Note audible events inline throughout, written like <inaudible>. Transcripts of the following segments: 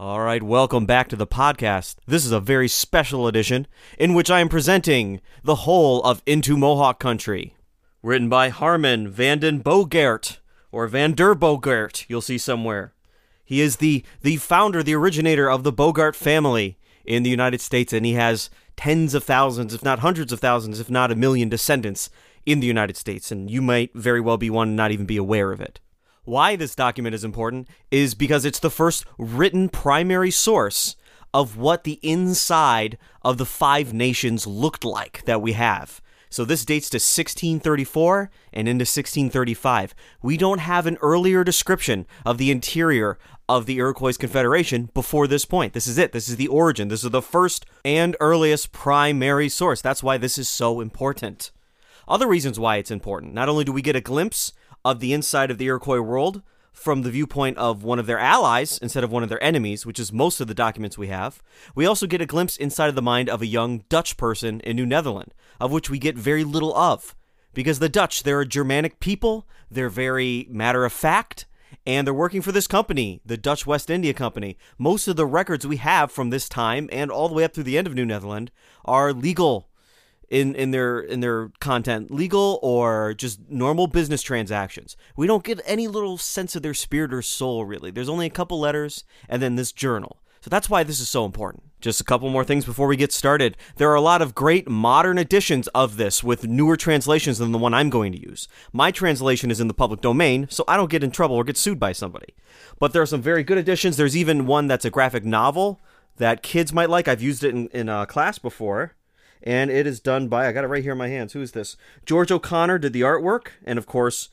All right, welcome back to the podcast. This is a very special edition in which I am presenting the whole of Into Mohawk Country. Written by Harmen Vanden Bogaert, or Van der Bogaert, you'll see somewhere. He is the, the founder, the originator of the Bogart family in the United States, and he has tens of thousands, if not hundreds of thousands, if not a million descendants in the United States, and you might very well be one and not even be aware of it. Why this document is important is because it's the first written primary source of what the inside of the five nations looked like that we have. So this dates to 1634 and into 1635. We don't have an earlier description of the interior of the Iroquois Confederation before this point. This is it. This is the origin. This is the first and earliest primary source. That's why this is so important. Other reasons why it's important. Not only do we get a glimpse of the inside of the Iroquois world from the viewpoint of one of their allies instead of one of their enemies, which is most of the documents we have. We also get a glimpse inside of the mind of a young Dutch person in New Netherland, of which we get very little of. Because the Dutch, they're a Germanic people, they're very matter of fact, and they're working for this company, the Dutch West India Company. Most of the records we have from this time and all the way up through the end of New Netherland are legal in in their in their content legal or just normal business transactions. We don't get any little sense of their spirit or soul really. There's only a couple letters and then this journal. So that's why this is so important. Just a couple more things before we get started. There are a lot of great modern editions of this with newer translations than the one i'm going to use. My translation is in the public domain so i don't get in trouble or get sued by somebody. But there are some very good editions. There's even one that's a graphic novel that kids might like. I've used it in, in a class before and it is done by I got it right here in my hands. Who is this? George O'Connor did the artwork, and of course,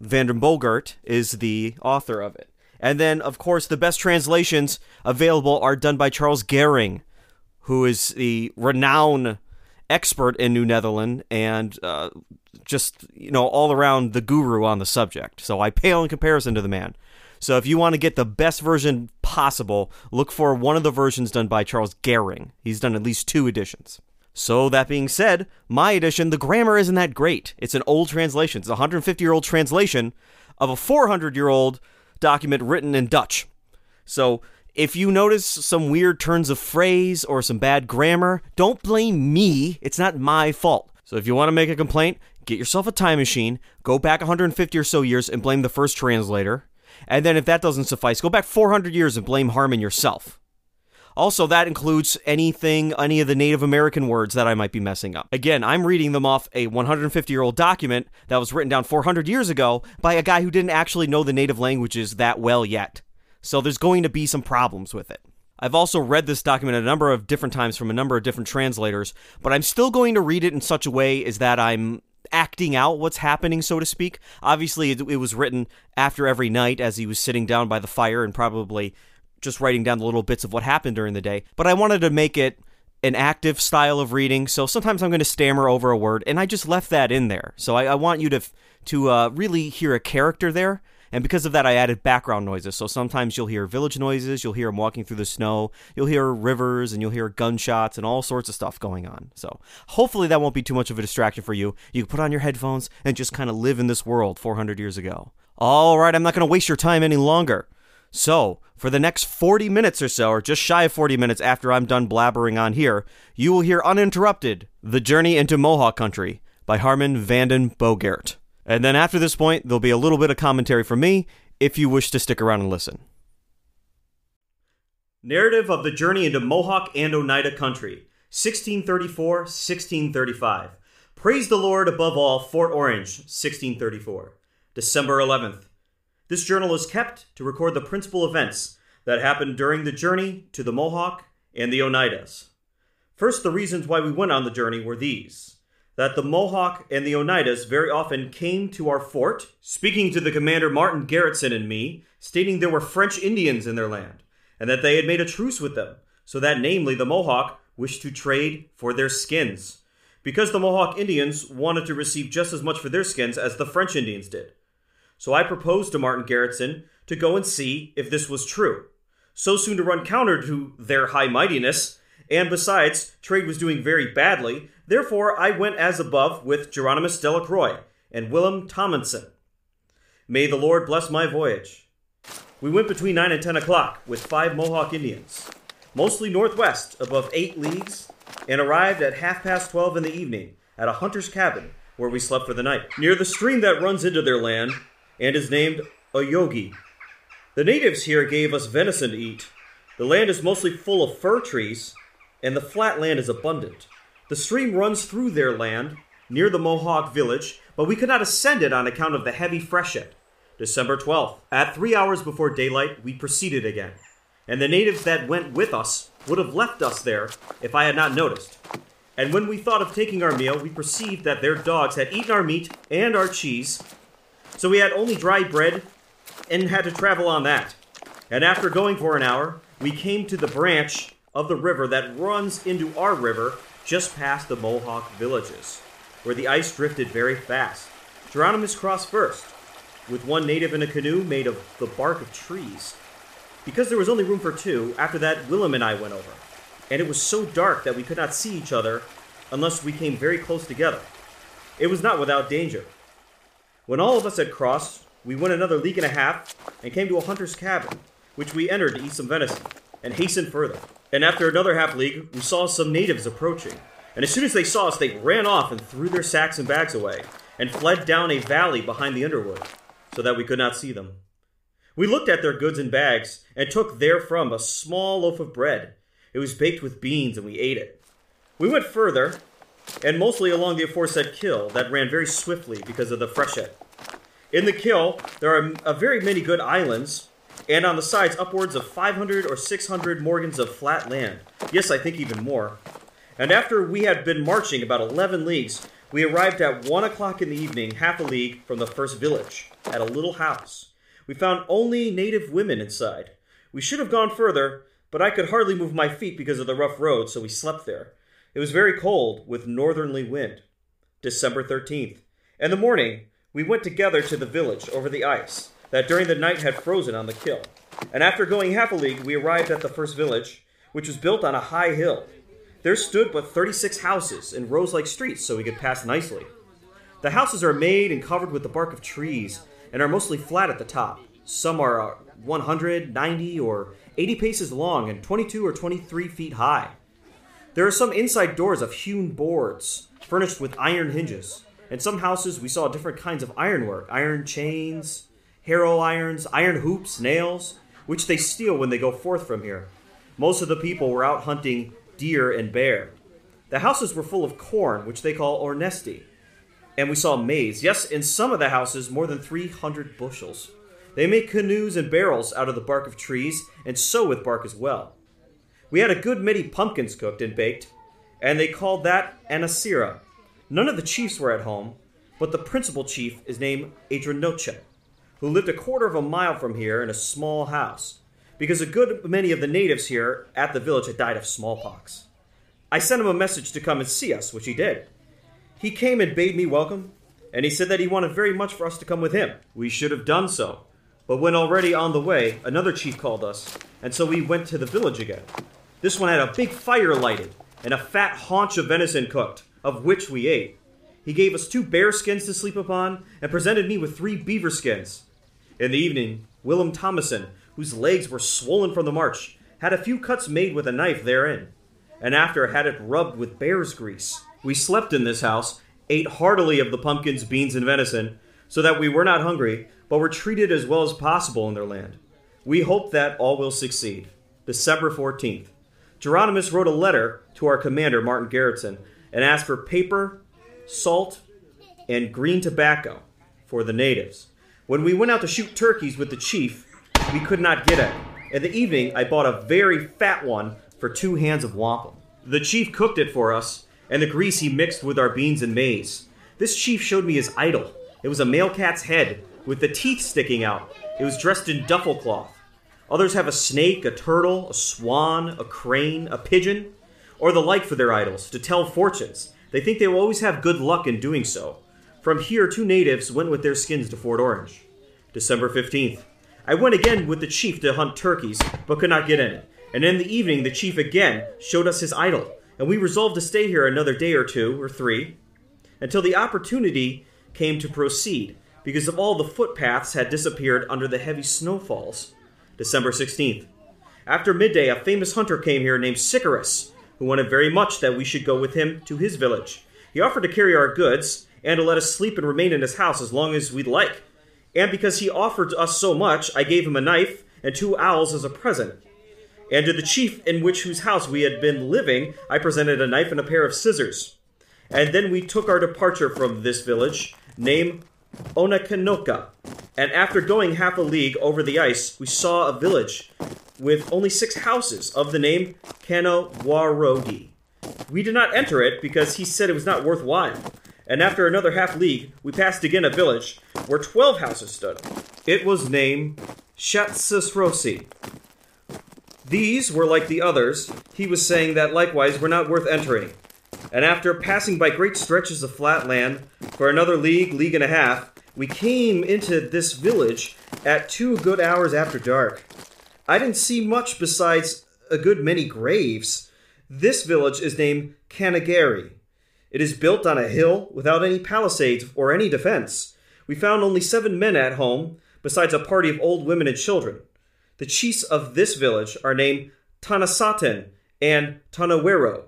Vanden Bogaert is the author of it. And then, of course, the best translations available are done by Charles Gehring, who is the renowned expert in New Netherland and uh, just you know all around the guru on the subject. So I pale in comparison to the man. So if you want to get the best version possible, look for one of the versions done by Charles Gehring. He's done at least two editions. So, that being said, my edition, the grammar isn't that great. It's an old translation. It's a 150 year old translation of a 400 year old document written in Dutch. So, if you notice some weird turns of phrase or some bad grammar, don't blame me. It's not my fault. So, if you want to make a complaint, get yourself a time machine, go back 150 or so years and blame the first translator. And then, if that doesn't suffice, go back 400 years and blame Harmen yourself. Also, that includes anything, any of the Native American words that I might be messing up. Again, I'm reading them off a 150 year old document that was written down 400 years ago by a guy who didn't actually know the native languages that well yet. So there's going to be some problems with it. I've also read this document a number of different times from a number of different translators, but I'm still going to read it in such a way as that I'm acting out what's happening, so to speak. Obviously, it, it was written after every night as he was sitting down by the fire and probably just writing down the little bits of what happened during the day, but I wanted to make it an active style of reading. So sometimes I'm going to stammer over a word, and I just left that in there. So I, I want you to to uh, really hear a character there. And because of that, I added background noises. So sometimes you'll hear village noises, you'll hear them walking through the snow, you'll hear rivers, and you'll hear gunshots and all sorts of stuff going on. So hopefully that won't be too much of a distraction for you. You can put on your headphones and just kind of live in this world 400 years ago. All right, I'm not going to waste your time any longer. So, for the next 40 minutes or so, or just shy of 40 minutes after I'm done blabbering on here, you will hear uninterrupted The Journey into Mohawk Country by Harmen Vanden Bogaert. And then after this point, there'll be a little bit of commentary from me if you wish to stick around and listen. Narrative of the Journey into Mohawk and Oneida Country, 1634 1635. Praise the Lord above all, Fort Orange, 1634. December 11th. This journal is kept to record the principal events that happened during the journey to the Mohawk and the Oneidas. First, the reasons why we went on the journey were these that the Mohawk and the Oneidas very often came to our fort, speaking to the commander Martin Garretson and me, stating there were French Indians in their land, and that they had made a truce with them, so that, namely, the Mohawk wished to trade for their skins, because the Mohawk Indians wanted to receive just as much for their skins as the French Indians did. So I proposed to Martin Garretson to go and see if this was true. So soon to run counter to their high mightiness, and besides, trade was doing very badly, therefore I went as above with Geronimus Delacroix and Willem Tomlinson. May the Lord bless my voyage. We went between 9 and 10 o'clock with five Mohawk Indians, mostly northwest, above 8 leagues, and arrived at half past 12 in the evening at a hunter's cabin where we slept for the night, near the stream that runs into their land and is named Oyogi. The natives here gave us venison to eat. The land is mostly full of fir trees, and the flat land is abundant. The stream runs through their land near the Mohawk village, but we could not ascend it on account of the heavy freshet. December 12th. At three hours before daylight, we proceeded again, and the natives that went with us would have left us there if I had not noticed. And when we thought of taking our meal, we perceived that their dogs had eaten our meat and our cheese, so we had only dry bread and had to travel on that. And after going for an hour, we came to the branch of the river that runs into our river just past the Mohawk villages, where the ice drifted very fast. Geronimus crossed first, with one native in a canoe made of the bark of trees. Because there was only room for two, after that, Willem and I went over. And it was so dark that we could not see each other unless we came very close together. It was not without danger. When all of us had crossed, we went another league and a half and came to a hunter's cabin, which we entered to eat some venison, and hastened further. And after another half league, we saw some natives approaching. And as soon as they saw us, they ran off and threw their sacks and bags away, and fled down a valley behind the underwood, so that we could not see them. We looked at their goods and bags, and took therefrom a small loaf of bread. It was baked with beans, and we ate it. We went further, and mostly along the aforesaid kill that ran very swiftly because of the freshet. In the kill, there are a very many good islands, and on the sides, upwards of 500 or 600 morgens of flat land. Yes, I think even more. And after we had been marching about 11 leagues, we arrived at 1 o'clock in the evening, half a league from the first village, at a little house. We found only native women inside. We should have gone further, but I could hardly move my feet because of the rough road, so we slept there. It was very cold, with northerly wind. December 13th. In the morning, we went together to the village over the ice that during the night had frozen on the kill. And after going half a league, we arrived at the first village, which was built on a high hill. There stood but 36 houses in rows like streets, so we could pass nicely. The houses are made and covered with the bark of trees and are mostly flat at the top. Some are uh, 100, 90, or 80 paces long and 22 or 23 feet high. There are some inside doors of hewn boards, furnished with iron hinges. In some houses, we saw different kinds of ironwork iron chains, harrow irons, iron hoops, nails, which they steal when they go forth from here. Most of the people were out hunting deer and bear. The houses were full of corn, which they call ornesti, and we saw maize. Yes, in some of the houses, more than 300 bushels. They make canoes and barrels out of the bark of trees, and sew with bark as well. We had a good many pumpkins cooked and baked, and they called that anasira, None of the chiefs were at home, but the principal chief is named Adrenoche, who lived a quarter of a mile from here in a small house, because a good many of the natives here at the village had died of smallpox. I sent him a message to come and see us, which he did. He came and bade me welcome, and he said that he wanted very much for us to come with him. We should have done so. But when already on the way, another chief called us, and so we went to the village again. This one had a big fire lighted, and a fat haunch of venison cooked of which we ate. He gave us two bear skins to sleep upon, and presented me with three beaver skins. In the evening, Willem Thomason, whose legs were swollen from the march, had a few cuts made with a knife therein, and after had it rubbed with bear's grease. We slept in this house, ate heartily of the pumpkins, beans, and venison, so that we were not hungry, but were treated as well as possible in their land. We hope that all will succeed. December 14th. Geronimus wrote a letter to our commander, Martin Garretson, and asked for paper, salt, and green tobacco for the natives. When we went out to shoot turkeys with the chief, we could not get any. In the evening, I bought a very fat one for two hands of wampum. The chief cooked it for us, and the grease he mixed with our beans and maize. This chief showed me his idol. It was a male cat's head with the teeth sticking out. It was dressed in duffel cloth. Others have a snake, a turtle, a swan, a crane, a pigeon or the like for their idols, to tell fortunes. They think they will always have good luck in doing so. From here, two natives went with their skins to Fort Orange. December 15th. I went again with the chief to hunt turkeys, but could not get any. And in the evening, the chief again showed us his idol, and we resolved to stay here another day or two, or three, until the opportunity came to proceed, because of all the footpaths had disappeared under the heavy snowfalls. December 16th. After midday, a famous hunter came here named Sycorax, who wanted very much that we should go with him to his village. He offered to carry our goods and to let us sleep and remain in his house as long as we'd like. And because he offered us so much, I gave him a knife and two owls as a present. And to the chief in which whose house we had been living, I presented a knife and a pair of scissors. And then we took our departure from this village, named Onakanoka. And after going half a league over the ice, we saw a village with only six houses of the name Kanawarogi. We did not enter it because he said it was not worthwhile. And after another half league, we passed again a village where twelve houses stood. It was named Shatsasrosi. These were like the others. He was saying that likewise were not worth entering. And after passing by great stretches of flat land for another league, league and a half, we came into this village at two good hours after dark. I didn't see much besides a good many graves. This village is named Kanagari. It is built on a hill without any palisades or any defense. We found only seven men at home, besides a party of old women and children. The chiefs of this village are named Tanasaten and Tanawero.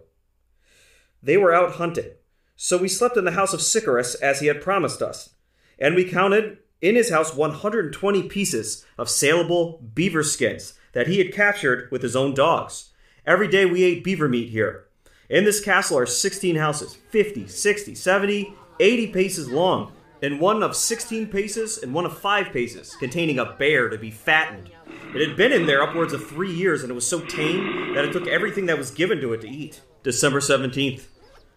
They were out hunting. So we slept in the house of Sycorax as he had promised us. And we counted in his house 120 pieces of saleable beaver skins that he had captured with his own dogs. Every day we ate beaver meat here. In this castle are 16 houses, 50, 60, 70, 80 paces long, and one of 16 paces and one of 5 paces, containing a bear to be fattened. It had been in there upwards of three years, and it was so tame that it took everything that was given to it to eat. December 17th.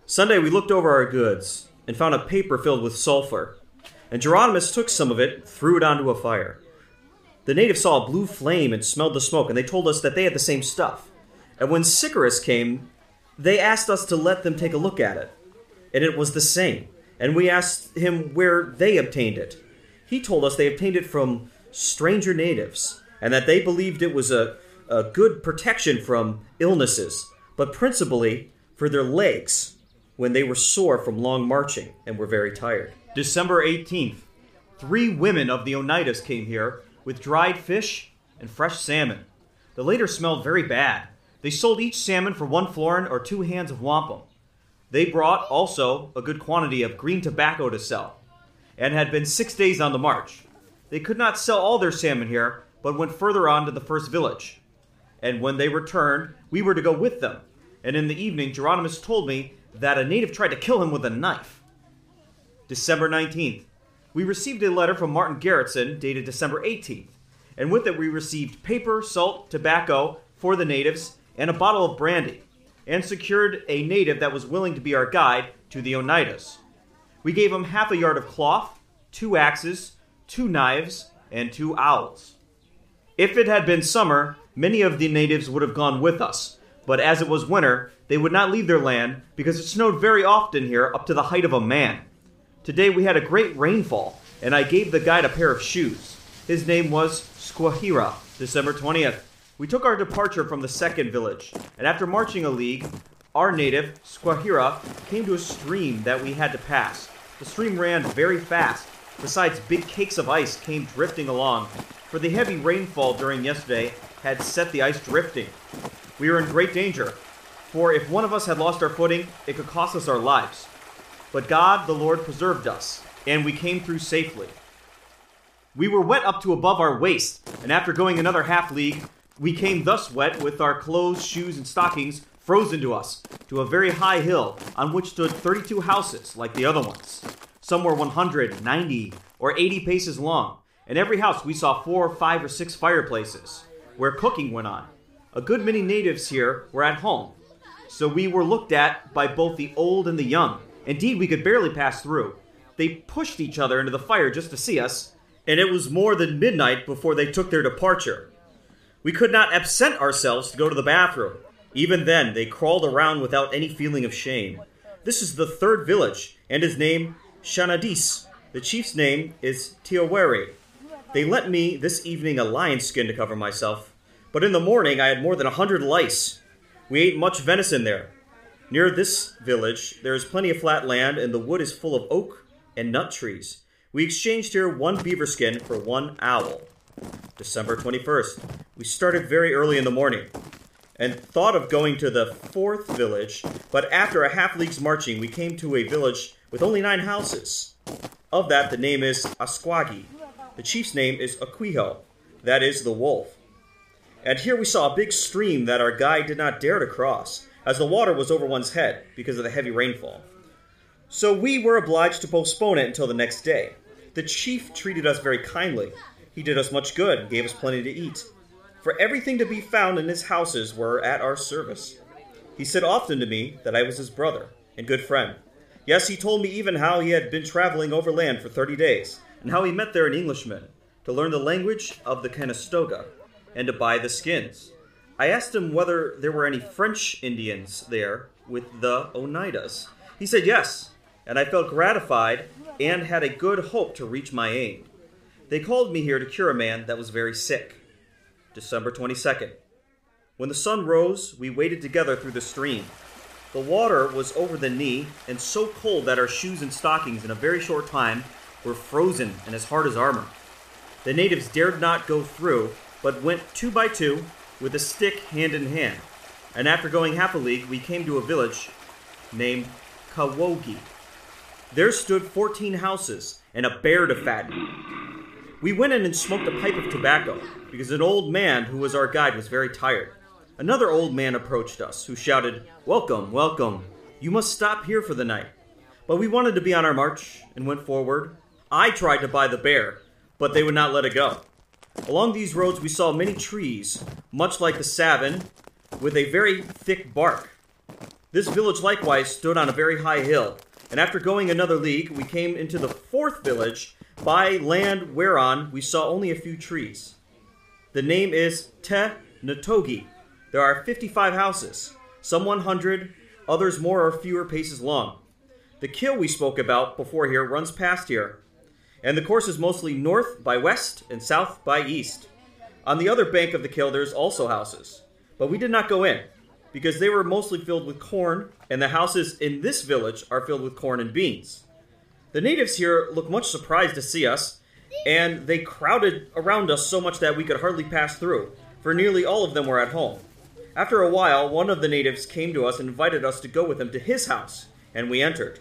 Sunday, we looked over our goods and found a paper filled with sulfur. And Geronimus took some of it, threw it onto a fire. The natives saw a blue flame and smelled the smoke, and they told us that they had the same stuff. And when Sycorax came, they asked us to let them take a look at it. And it was the same. And we asked him where they obtained it. He told us they obtained it from stranger natives, and that they believed it was a, a good protection from illnesses, but principally for their legs when they were sore from long marching and were very tired. December 18th. Three women of the Oneidas came here with dried fish and fresh salmon. The later smelled very bad. They sold each salmon for one florin or two hands of wampum. They brought also a good quantity of green tobacco to sell, and had been six days on the march. They could not sell all their salmon here, but went further on to the first village. And when they returned, we were to go with them. And in the evening, Geronimus told me that a native tried to kill him with a knife. December 19th. We received a letter from Martin Garretson dated December 18th, and with it we received paper, salt, tobacco for the natives, and a bottle of brandy, and secured a native that was willing to be our guide to the Oneidas. We gave him half a yard of cloth, two axes, two knives, and two owls. If it had been summer, many of the natives would have gone with us, but as it was winter, they would not leave their land because it snowed very often here up to the height of a man. Today we had a great rainfall, and I gave the guide a pair of shoes. His name was Squahira. December 20th. We took our departure from the second village, and after marching a league, our native, Squahira, came to a stream that we had to pass. The stream ran very fast. Besides, big cakes of ice came drifting along, for the heavy rainfall during yesterday had set the ice drifting. We were in great danger, for if one of us had lost our footing, it could cost us our lives. But God, the Lord, preserved us, and we came through safely. We were wet up to above our waist, and after going another half league, we came thus wet with our clothes, shoes, and stockings frozen to us to a very high hill on which stood 32 houses like the other ones. Some were 100, 90, or 80 paces long. In every house, we saw four, five, or six fireplaces where cooking went on. A good many natives here were at home, so we were looked at by both the old and the young. Indeed, we could barely pass through. They pushed each other into the fire just to see us, and it was more than midnight before they took their departure. We could not absent ourselves to go to the bathroom. Even then, they crawled around without any feeling of shame. This is the third village, and his name Shanadis. The chief's name is Tiaweri. They lent me this evening a lion's skin to cover myself, but in the morning I had more than a hundred lice. We ate much venison there. Near this village, there is plenty of flat land, and the wood is full of oak and nut trees. We exchanged here one beaver skin for one owl. December 21st. We started very early in the morning and thought of going to the fourth village, but after a half league's marching, we came to a village with only nine houses. Of that, the name is Asquagi. The chief's name is Aquijo, that is, the wolf. And here we saw a big stream that our guide did not dare to cross, as the water was over one's head because of the heavy rainfall. So we were obliged to postpone it until the next day. The chief treated us very kindly. He did us much good and gave us plenty to eat. For everything to be found in his houses were at our service. He said often to me that I was his brother and good friend. Yes, he told me even how he had been traveling overland for thirty days, and how he met there an Englishman to learn the language of the Conestoga and to buy the skins. I asked him whether there were any French Indians there with the Oneidas. He said yes, and I felt gratified and had a good hope to reach my aim. They called me here to cure a man that was very sick. December 22nd. When the sun rose, we waded together through the stream. The water was over the knee and so cold that our shoes and stockings in a very short time were frozen and as hard as armor. The natives dared not go through, but went two by two with a stick hand in hand. And after going half a league, we came to a village named Kawogi. There stood fourteen houses and a bear to fatten. We went in and smoked a pipe of tobacco because an old man who was our guide was very tired. Another old man approached us who shouted, Welcome, welcome. You must stop here for the night. But we wanted to be on our march and went forward. I tried to buy the bear, but they would not let it go. Along these roads, we saw many trees, much like the savin, with a very thick bark. This village likewise stood on a very high hill, and after going another league, we came into the fourth village by land whereon we saw only a few trees. The name is Te Natogi. There are 55 houses, some 100, others more or fewer paces long. The kill we spoke about before here runs past here, and the course is mostly north by west and south by east. On the other bank of the kill, there's also houses, but we did not go in because they were mostly filled with corn, and the houses in this village are filled with corn and beans. The natives here look much surprised to see us, and they crowded around us so much that we could hardly pass through, for nearly all of them were at home. After a while, one of the natives came to us and invited us to go with him to his house, and we entered.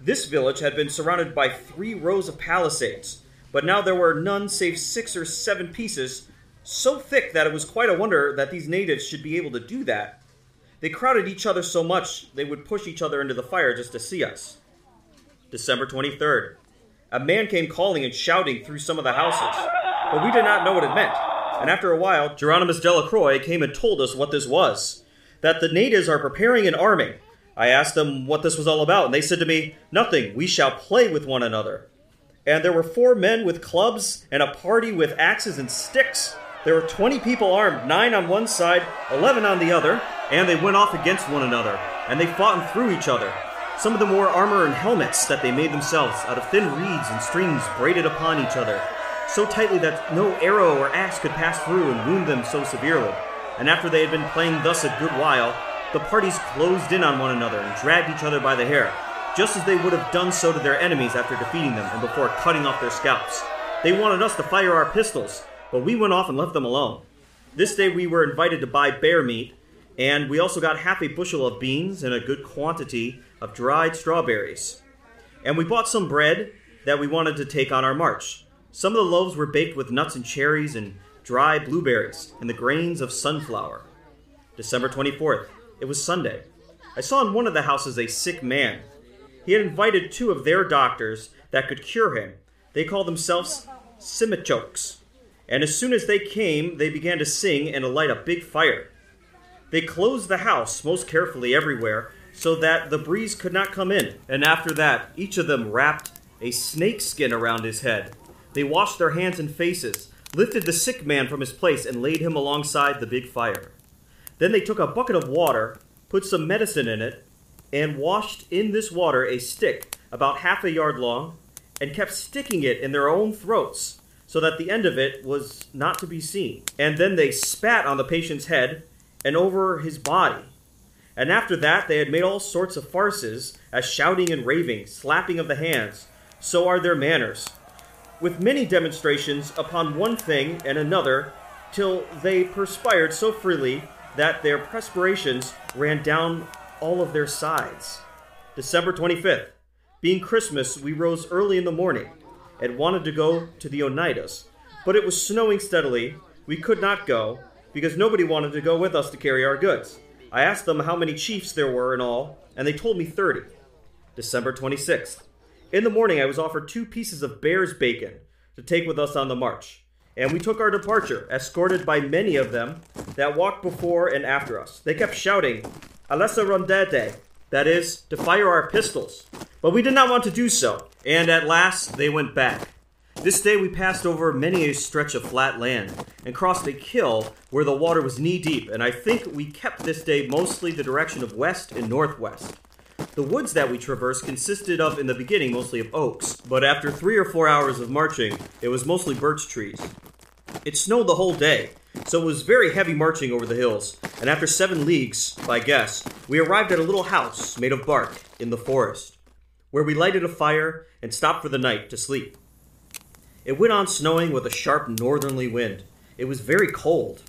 This village had been surrounded by three rows of palisades, but now there were none save six or seven pieces, so thick that it was quite a wonder that these natives should be able to do that. They crowded each other so much they would push each other into the fire just to see us. December 23rd. A man came calling and shouting through some of the houses, but we did not know what it meant. And after a while, Geronimus Delacroix came and told us what this was that the natives are preparing an army. I asked them what this was all about, and they said to me, Nothing, we shall play with one another. And there were four men with clubs and a party with axes and sticks. There were 20 people armed, nine on one side, 11 on the other, and they went off against one another, and they fought and threw each other. Some of them wore armor and helmets that they made themselves out of thin reeds and strings braided upon each other, so tightly that no arrow or axe could pass through and wound them so severely. And after they had been playing thus a good while, the parties closed in on one another and dragged each other by the hair, just as they would have done so to their enemies after defeating them and before cutting off their scalps. They wanted us to fire our pistols, but we went off and left them alone. This day we were invited to buy bear meat, and we also got half a bushel of beans and a good quantity of dried strawberries. And we bought some bread that we wanted to take on our march. Some of the loaves were baked with nuts and cherries and dry blueberries and the grains of sunflower. December 24th. It was Sunday. I saw in one of the houses a sick man. He had invited two of their doctors that could cure him. They called themselves Simichokes. And as soon as they came, they began to sing and to light a big fire. They closed the house most carefully everywhere so that the breeze could not come in. And after that, each of them wrapped a snake skin around his head. They washed their hands and faces, lifted the sick man from his place, and laid him alongside the big fire. Then they took a bucket of water, put some medicine in it, and washed in this water a stick about half a yard long, and kept sticking it in their own throats, so that the end of it was not to be seen. And then they spat on the patient's head and over his body and after that, they had made all sorts of farces, as shouting and raving, slapping of the hands. So are their manners. with many demonstrations upon one thing and another, till they perspired so freely that their perspirations ran down all of their sides. December 25th. Being Christmas, we rose early in the morning and wanted to go to the Oneidas, but it was snowing steadily. We could not go because nobody wanted to go with us to carry our goods. I asked them how many chiefs there were in all, and they told me 30. December 26th. In the morning, I was offered two pieces of bear's bacon to take with us on the march, and we took our departure, escorted by many of them that walked before and after us. They kept shouting, Alessa rondete, that is, to fire our pistols. But we did not want to do so, and at last they went back. This day we passed over many a stretch of flat land and crossed a kill where the water was knee deep, and I think we kept this day mostly the direction of west and northwest. The woods that we traversed consisted of, in the beginning, mostly of oaks, but after three or four hours of marching, it was mostly birch trees. It snowed the whole day, so it was very heavy marching over the hills, and after seven leagues, by guess, we arrived at a little house made of bark in the forest, where we lighted a fire and stopped for the night to sleep. It went on snowing with a sharp northerly wind. It was very cold.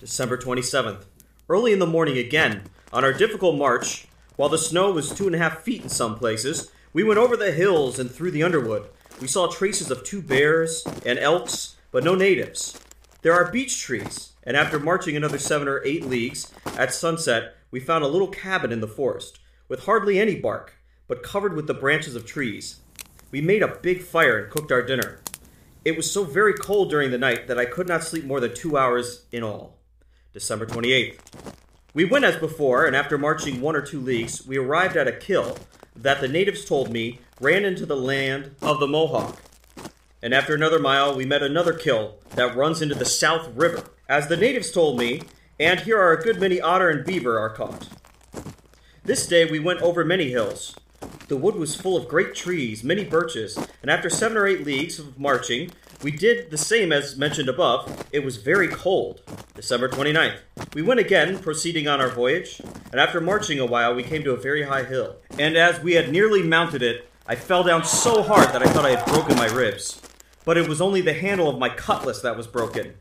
December 27th. Early in the morning again, on our difficult march, while the snow was two and a half feet in some places, we went over the hills and through the underwood. We saw traces of two bears and elks, but no natives. There are beech trees, and after marching another seven or eight leagues, at sunset, we found a little cabin in the forest, with hardly any bark, but covered with the branches of trees. We made a big fire and cooked our dinner. It was so very cold during the night that I could not sleep more than two hours in all. December 28th. We went as before, and after marching one or two leagues, we arrived at a kill that the natives told me ran into the land of the Mohawk. And after another mile, we met another kill that runs into the South River. As the natives told me, and here are a good many otter and beaver are caught. This day we went over many hills. The wood was full of great trees, many birches, and after seven or eight leagues of marching, we did the same as mentioned above. It was very cold. December 29th. We went again, proceeding on our voyage, and after marching a while, we came to a very high hill. And as we had nearly mounted it, I fell down so hard that I thought I had broken my ribs. But it was only the handle of my cutlass that was broken.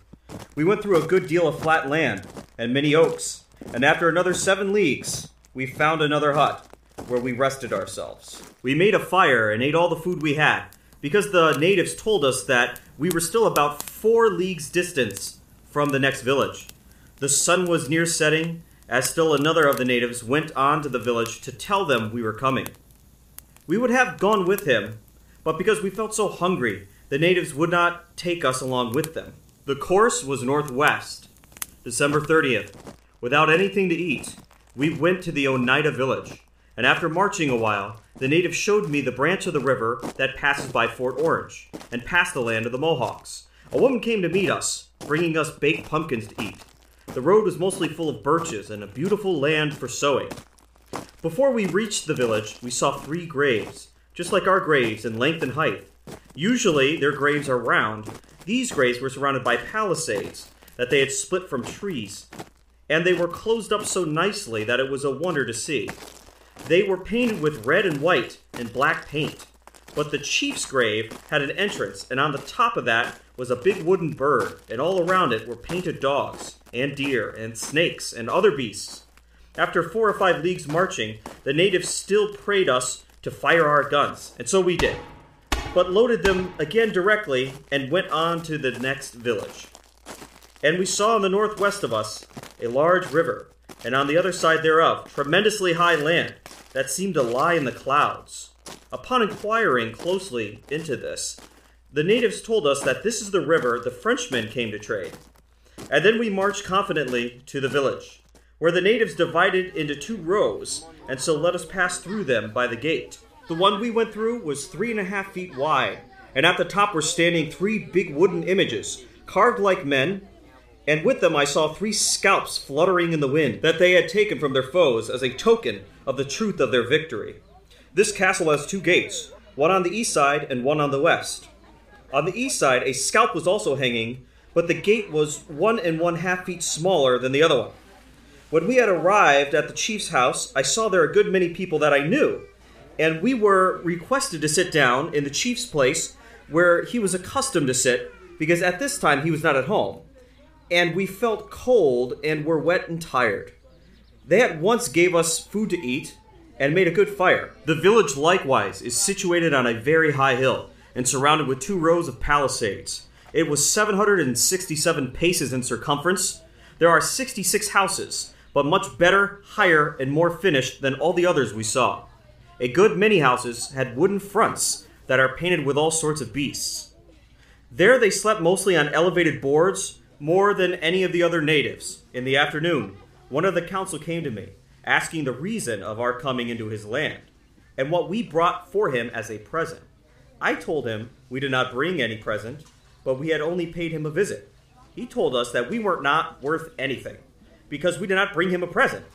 We went through a good deal of flat land and many oaks, and after another seven leagues, we found another hut where we rested ourselves. We made a fire and ate all the food we had, because the natives told us that we were still about four leagues distance from the next village. The sun was near setting, as still another of the natives went on to the village to tell them we were coming. We would have gone with him, but because we felt so hungry, the natives would not take us along with them. The course was northwest. December 30th. Without anything to eat, we went to the Oneida village and after marching a while, the natives showed me the branch of the river that passes by Fort Orange, and past the land of the Mohawks. A woman came to meet us, bringing us baked pumpkins to eat. The road was mostly full of birches and a beautiful land for sowing. Before we reached the village, we saw three graves, just like our graves in length and height. Usually, their graves are round. These graves were surrounded by palisades that they had split from trees, and they were closed up so nicely that it was a wonder to see. They were painted with red and white and black paint. But the chief's grave had an entrance, and on the top of that was a big wooden bird, and all around it were painted dogs, and deer, and snakes, and other beasts. After four or five leagues marching, the natives still prayed us to fire our guns, and so we did, but loaded them again directly and went on to the next village. And we saw in the northwest of us a large river, and on the other side thereof tremendously high land that seemed to lie in the clouds. Upon inquiring closely into this, the natives told us that this is the river the Frenchmen came to trade. And then we marched confidently to the village, where the natives divided into two rows, and so let us pass through them by the gate. The one we went through was three and a half feet wide, and at the top were standing three big wooden images, carved like men, and with them I saw three scalps fluttering in the wind that they had taken from their foes as a token of the truth of their victory. This castle has two gates, one on the east side and one on the west. On the east side, a scalp was also hanging, but the gate was one and one half feet smaller than the other one. When we had arrived at the chief's house, I saw there a good many people that I knew, and we were requested to sit down in the chief's place where he was accustomed to sit because at this time he was not at home. And we felt cold and were wet and tired. They at once gave us food to eat and made a good fire. The village likewise is situated on a very high hill and surrounded with two rows of palisades. It was 767 paces in circumference. There are 66 houses, but much better, higher, and more finished than all the others we saw. A good many houses had wooden fronts that are painted with all sorts of beasts. There they slept mostly on elevated boards, more than any of the other natives. In the afternoon, one of the council came to me, asking the reason of our coming into his land, and what we brought for him as a present. I told him we did not bring any present, but we had only paid him a visit. He told us that we were not worth anything, because we did not bring him a present.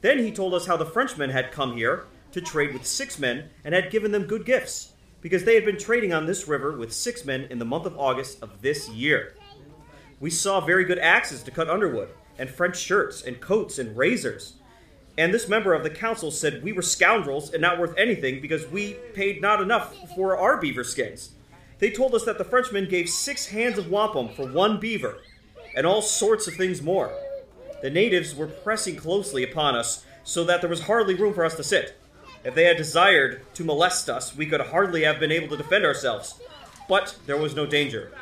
Then he told us how the Frenchmen had come here to trade with six men and had given them good gifts, because they had been trading on this river with six men in the month of August of this year. We saw very good axes to cut underwood, and French shirts, and coats, and razors. And this member of the council said we were scoundrels and not worth anything because we paid not enough for our beaver skins. They told us that the Frenchmen gave six hands of wampum for one beaver, and all sorts of things more. The natives were pressing closely upon us, so that there was hardly room for us to sit. If they had desired to molest us, we could hardly have been able to defend ourselves. But there was no danger.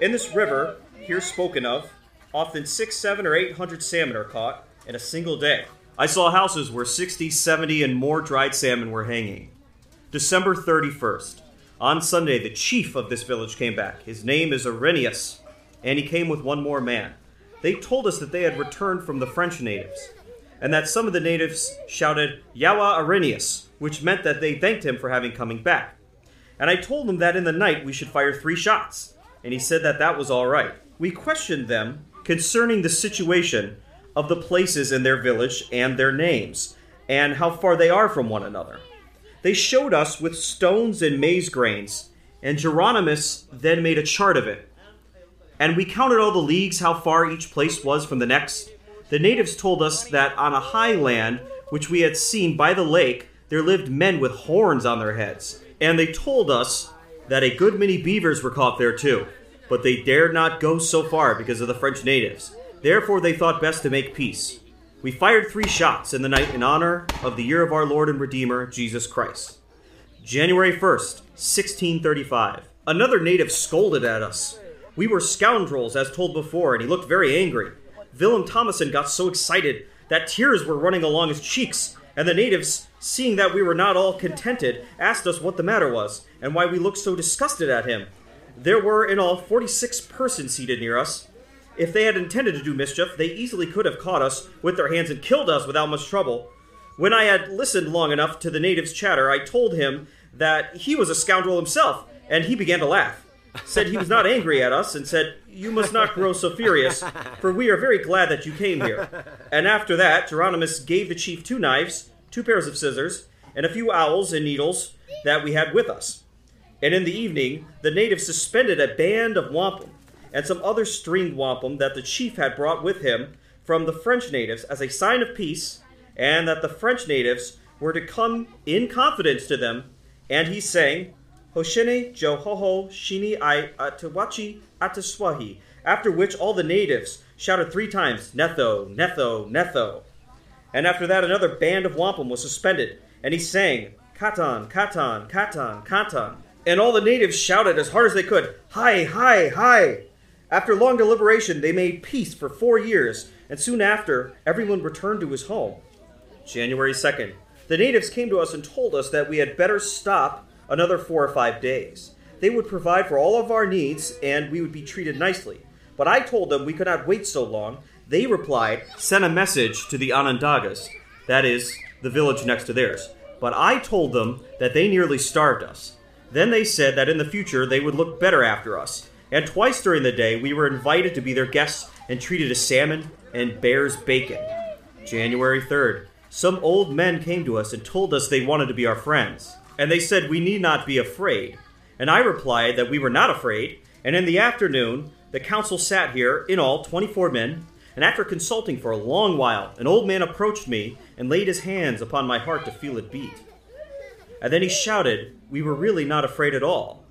In this river, here spoken of, often six, seven, or eight hundred salmon are caught in a single day. I saw houses where 60, 70, and more dried salmon were hanging. December 31st. On Sunday, the chief of this village came back. His name is Arrhenius, and he came with one more man. They told us that they had returned from the French natives, and that some of the natives shouted, Yawa Arrhenius, which meant that they thanked him for having coming back. And I told them that in the night we should fire three shots, and he said that that was all right. We questioned them concerning the situation of the places in their village and their names, and how far they are from one another. They showed us with stones and maize grains, and Geronimus then made a chart of it. And we counted all the leagues, how far each place was from the next. The natives told us that on a high land which we had seen by the lake, there lived men with horns on their heads. And they told us that a good many beavers were caught there too, but they dared not go so far because of the French natives. Therefore, they thought best to make peace. We fired three shots in the night in honor of the year of our Lord and Redeemer, Jesus Christ. January 1st, 1635. Another native scolded at us. We were scoundrels, as told before, and he looked very angry. Willem Thomason got so excited that tears were running along his cheeks, and the natives, seeing that we were not all contented, asked us what the matter was, and why we looked so disgusted at him. There were in all 46 persons seated near us, if they had intended to do mischief, they easily could have caught us with their hands and killed us without much trouble. When I had listened long enough to the native's chatter, I told him that he was a scoundrel himself, and he began to laugh. Said he was not <laughs> angry at us, and said, You must not grow so furious, for we are very glad that you came here. And after that, Geronimus gave the chief two knives, two pairs of scissors, and a few owls and needles that we had with us. And in the evening, the natives suspended a band of wampum and some other stringed wampum that the chief had brought with him from the French natives as a sign of peace, and that the French natives were to come in confidence to them. And he sang, Hoshine Johoho Shini I Atawachi Ataswahi, after which all the natives shouted three times, Netho, Netho, Netho. And after that, another band of wampum was suspended, and he sang, Katan, Katan, Katan, Katan. And all the natives shouted as hard as they could, Hi, hi, hi. After long deliberation, they made peace for four years, and soon after, everyone returned to his home. January 2nd. The natives came to us and told us that we had better stop another four or five days. They would provide for all of our needs, and we would be treated nicely. But I told them we could not wait so long. They replied, Send a message to the Onondagas, that is, the village next to theirs. But I told them that they nearly starved us. Then they said that in the future they would look better after us and twice during the day, we were invited to be their guests and treated to salmon and bear's bacon. January 3rd. Some old men came to us and told us they wanted to be our friends. And they said we need not be afraid. And I replied that we were not afraid. And in the afternoon, the council sat here, in all 24 men. And after consulting for a long while, an old man approached me and laid his hands upon my heart to feel it beat. And then he shouted, We were really not afraid at all.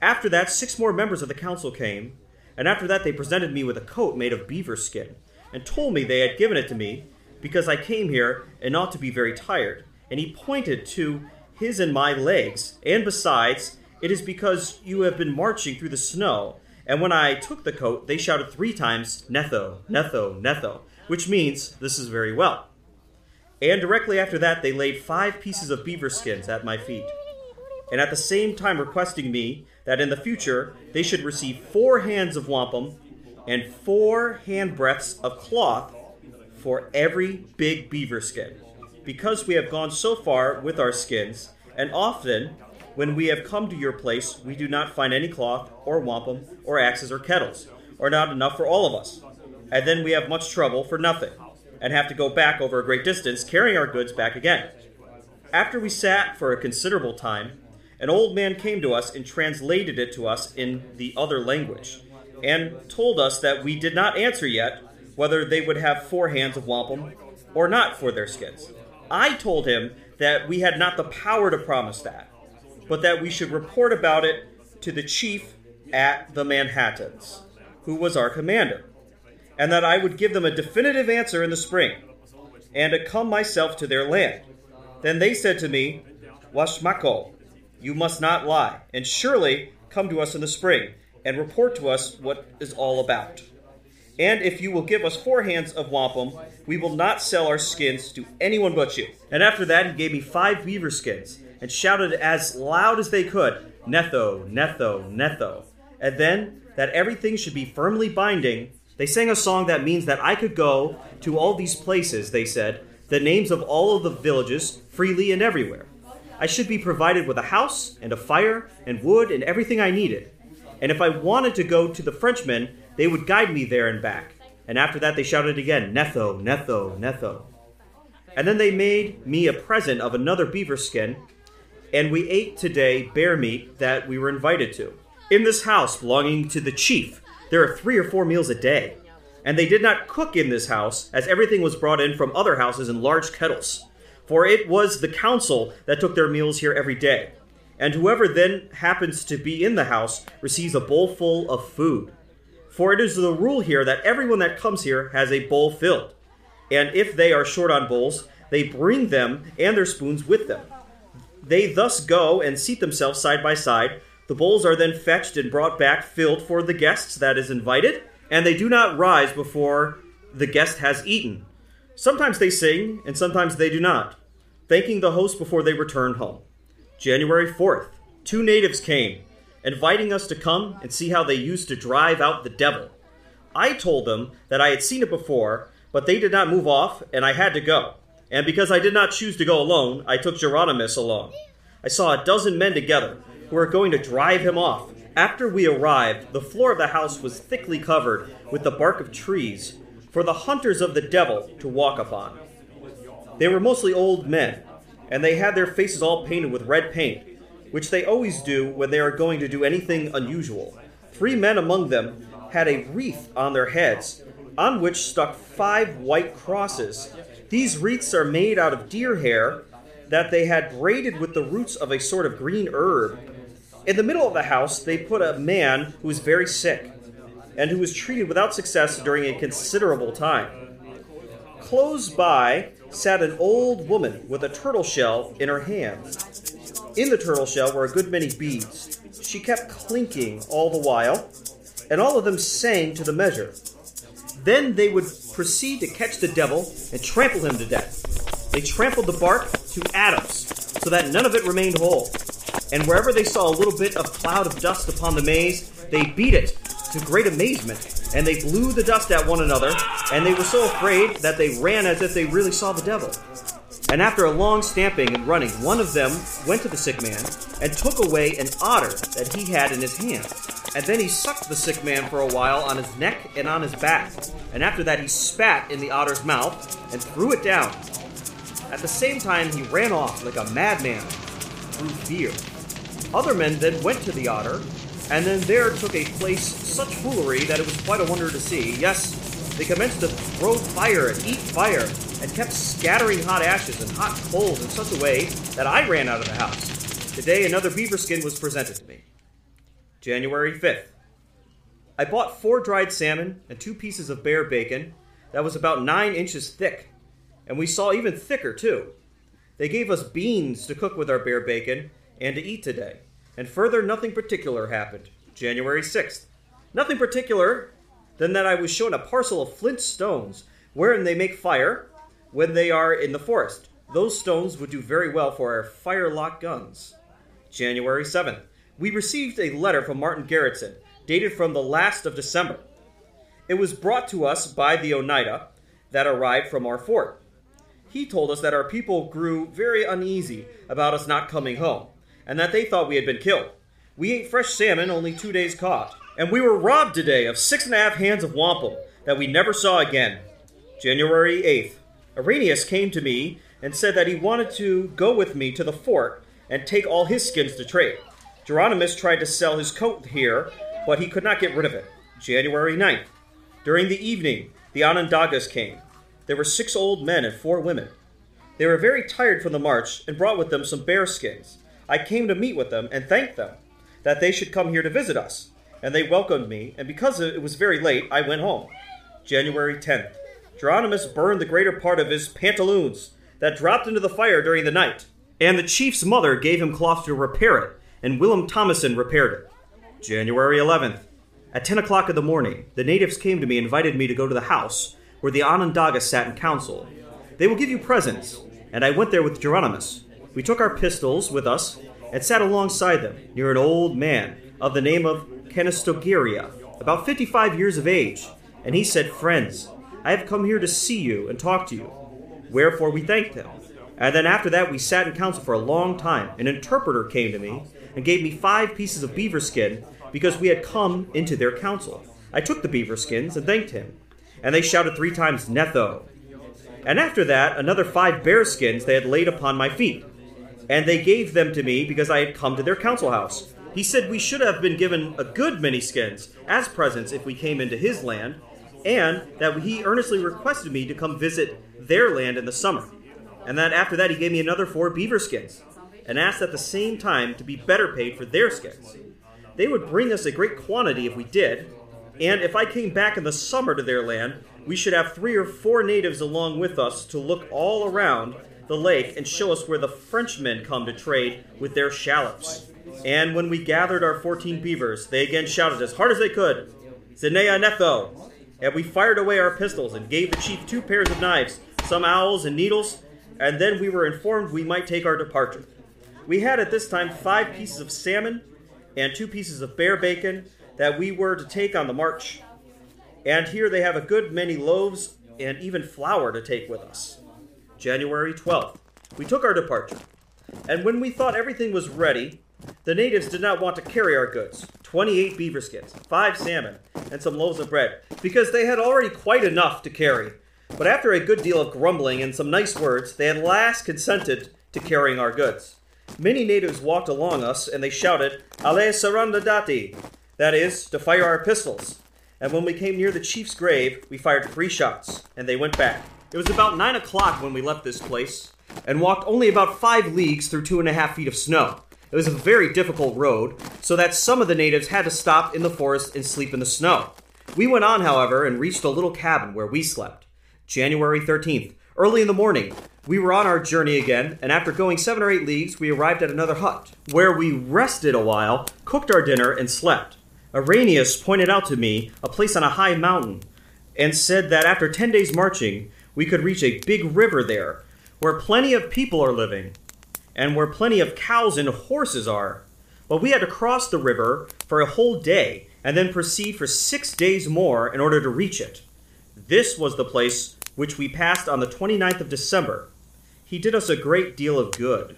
After that, six more members of the council came, and after that, they presented me with a coat made of beaver skin, and told me they had given it to me because I came here and ought to be very tired. And he pointed to his and my legs, and besides, it is because you have been marching through the snow. And when I took the coat, they shouted three times, Netho, Netho, Netho, which means this is very well. And directly after that, they laid five pieces of beaver skins at my feet, and at the same time requesting me that in the future they should receive four hands of wampum and four hand handbreadths of cloth for every big beaver skin, because we have gone so far with our skins, and often when we have come to your place, we do not find any cloth or wampum or axes or kettles, or not enough for all of us, and then we have much trouble for nothing and have to go back over a great distance, carrying our goods back again. After we sat for a considerable time, an old man came to us and translated it to us in the other language, and told us that we did not answer yet whether they would have four hands of wampum or not for their skins. I told him that we had not the power to promise that, but that we should report about it to the chief at the Manhattans, who was our commander and that I would give them a definitive answer in the spring, and to come myself to their land. Then they said to me, Washmako, you must not lie, and surely come to us in the spring, and report to us what is all about. And if you will give us four hands of wampum, we will not sell our skins to anyone but you. And after that, he gave me five beaver skins, and shouted as loud as they could, Netho, Netho, Netho. And then, that everything should be firmly binding, they sang a song that means that I could go to all these places, they said, the names of all of the villages, freely and everywhere. I should be provided with a house and a fire and wood and everything I needed. And if I wanted to go to the Frenchmen, they would guide me there and back. And after that, they shouted again, Netho, Netho, Netho. And then they made me a present of another beaver skin, and we ate today bear meat that we were invited to. In this house belonging to the chief, there are three or four meals a day. And they did not cook in this house, as everything was brought in from other houses in large kettles. For it was the council that took their meals here every day. And whoever then happens to be in the house receives a bowl full of food. For it is the rule here that everyone that comes here has a bowl filled. And if they are short on bowls, they bring them and their spoons with them. They thus go and seat themselves side by side, the bowls are then fetched and brought back filled for the guests that is invited, and they do not rise before the guest has eaten. Sometimes they sing, and sometimes they do not, thanking the host before they return home. January 4th, two natives came, inviting us to come and see how they used to drive out the devil. I told them that I had seen it before, but they did not move off, and I had to go. And because I did not choose to go alone, I took Geronimus along. I saw a dozen men together who were going to drive him off. After we arrived, the floor of the house was thickly covered with the bark of trees for the hunters of the devil to walk upon. They were mostly old men, and they had their faces all painted with red paint, which they always do when they are going to do anything unusual. Three men among them had a wreath on their heads, on which stuck five white crosses. These wreaths are made out of deer hair that they had braided with the roots of a sort of green herb in the middle of the house, they put a man who was very sick and who was treated without success during a considerable time. Close by sat an old woman with a turtle shell in her hand. In the turtle shell were a good many beads. She kept clinking all the while, and all of them sang to the measure. Then they would proceed to catch the devil and trample him to death. They trampled the bark to atoms, so that none of it remained whole and wherever they saw a little bit of cloud of dust upon the maze, they beat it to great amazement, and they blew the dust at one another, and they were so afraid that they ran as if they really saw the devil. And after a long stamping and running, one of them went to the sick man and took away an otter that he had in his hand. And then he sucked the sick man for a while on his neck and on his back. And after that, he spat in the otter's mouth and threw it down. At the same time, he ran off like a madman through fear. Other men then went to the otter, and then there took a place such foolery that it was quite a wonder to see. Yes, they commenced to throw fire and eat fire, and kept scattering hot ashes and hot coals in such a way that I ran out of the house. Today another beaver skin was presented to me. January 5th. I bought four dried salmon and two pieces of bear bacon that was about nine inches thick, and we saw even thicker too. They gave us beans to cook with our bear bacon and to eat today. And further, nothing particular happened. January 6th. Nothing particular than that I was shown a parcel of flint stones wherein they make fire when they are in the forest. Those stones would do very well for our firelock guns. January 7th. We received a letter from Martin Garretson, dated from the last of December. It was brought to us by the Oneida that arrived from our fort. He told us that our people grew very uneasy about us not coming home, and that they thought we had been killed. We ate fresh salmon only two days caught, and we were robbed today of six and a half hands of wampum that we never saw again. January 8th. Arrhenius came to me and said that he wanted to go with me to the fort and take all his skins to trade. Geronimus tried to sell his coat here, but he could not get rid of it. January 9th. During the evening, the Onondagas came. There were six old men and four women. They were very tired from the march and brought with them some bear skins. I came to meet with them and thanked them that they should come here to visit us. And they welcomed me, and because it was very late, I went home. January 10th. Geronimus burned the greater part of his pantaloons that dropped into the fire during the night. And the chief's mother gave him cloth to repair it, and Willem Thomason repaired it. January 11th. At 10 o'clock in the morning, the natives came to me and invited me to go to the house where the Onondaga sat in council. They will give you presents, and I went there with Geronimus. We took our pistols with us and sat alongside them near an old man of the name of Canistogeria, about 55 years of age, and he said, Friends, I have come here to see you and talk to you. Wherefore we thanked him. And then after that we sat in council for a long time. An interpreter came to me and gave me five pieces of beaver skin because we had come into their council. I took the beaver skins and thanked him. And they shouted three times, Netho. And after that, another five bear skins they had laid upon my feet. And they gave them to me because I had come to their council house. He said we should have been given a good many skins as presents if we came into his land, and that he earnestly requested me to come visit their land in the summer. And that after that, he gave me another four beaver skins, and asked at the same time to be better paid for their skins. They would bring us a great quantity if we did, and if I came back in the summer to their land, we should have three or four natives along with us to look all around the lake and show us where the Frenchmen come to trade with their shallops. And when we gathered our fourteen beavers, they again shouted as hard as they could, Zinea Netho! And we fired away our pistols and gave the chief two pairs of knives, some owls and needles, and then we were informed we might take our departure. We had at this time five pieces of salmon and two pieces of bear bacon that we were to take on the march. And here they have a good many loaves and even flour to take with us. January 12th. We took our departure. And when we thought everything was ready, the natives did not want to carry our goods 28 beaver skins, 5 salmon, and some loaves of bread, because they had already quite enough to carry. But after a good deal of grumbling and some nice words, they at last consented to carrying our goods. Many natives walked along us, and they shouted, Ale Sarandadati, that is, to fire our pistols. And when we came near the chief's grave, we fired three shots, and they went back. It was about nine o'clock when we left this place, and walked only about five leagues through two and a half feet of snow. It was a very difficult road, so that some of the natives had to stop in the forest and sleep in the snow. We went on, however, and reached a little cabin where we slept. January 13th. Early in the morning, we were on our journey again, and after going seven or eight leagues, we arrived at another hut, where we rested a while, cooked our dinner, and slept. Arrhenius pointed out to me a place on a high mountain, and said that after ten days' marching, we could reach a big river there, where plenty of people are living and where plenty of cows and horses are. But we had to cross the river for a whole day and then proceed for six days more in order to reach it. This was the place which we passed on the 29th of December. He did us a great deal of good.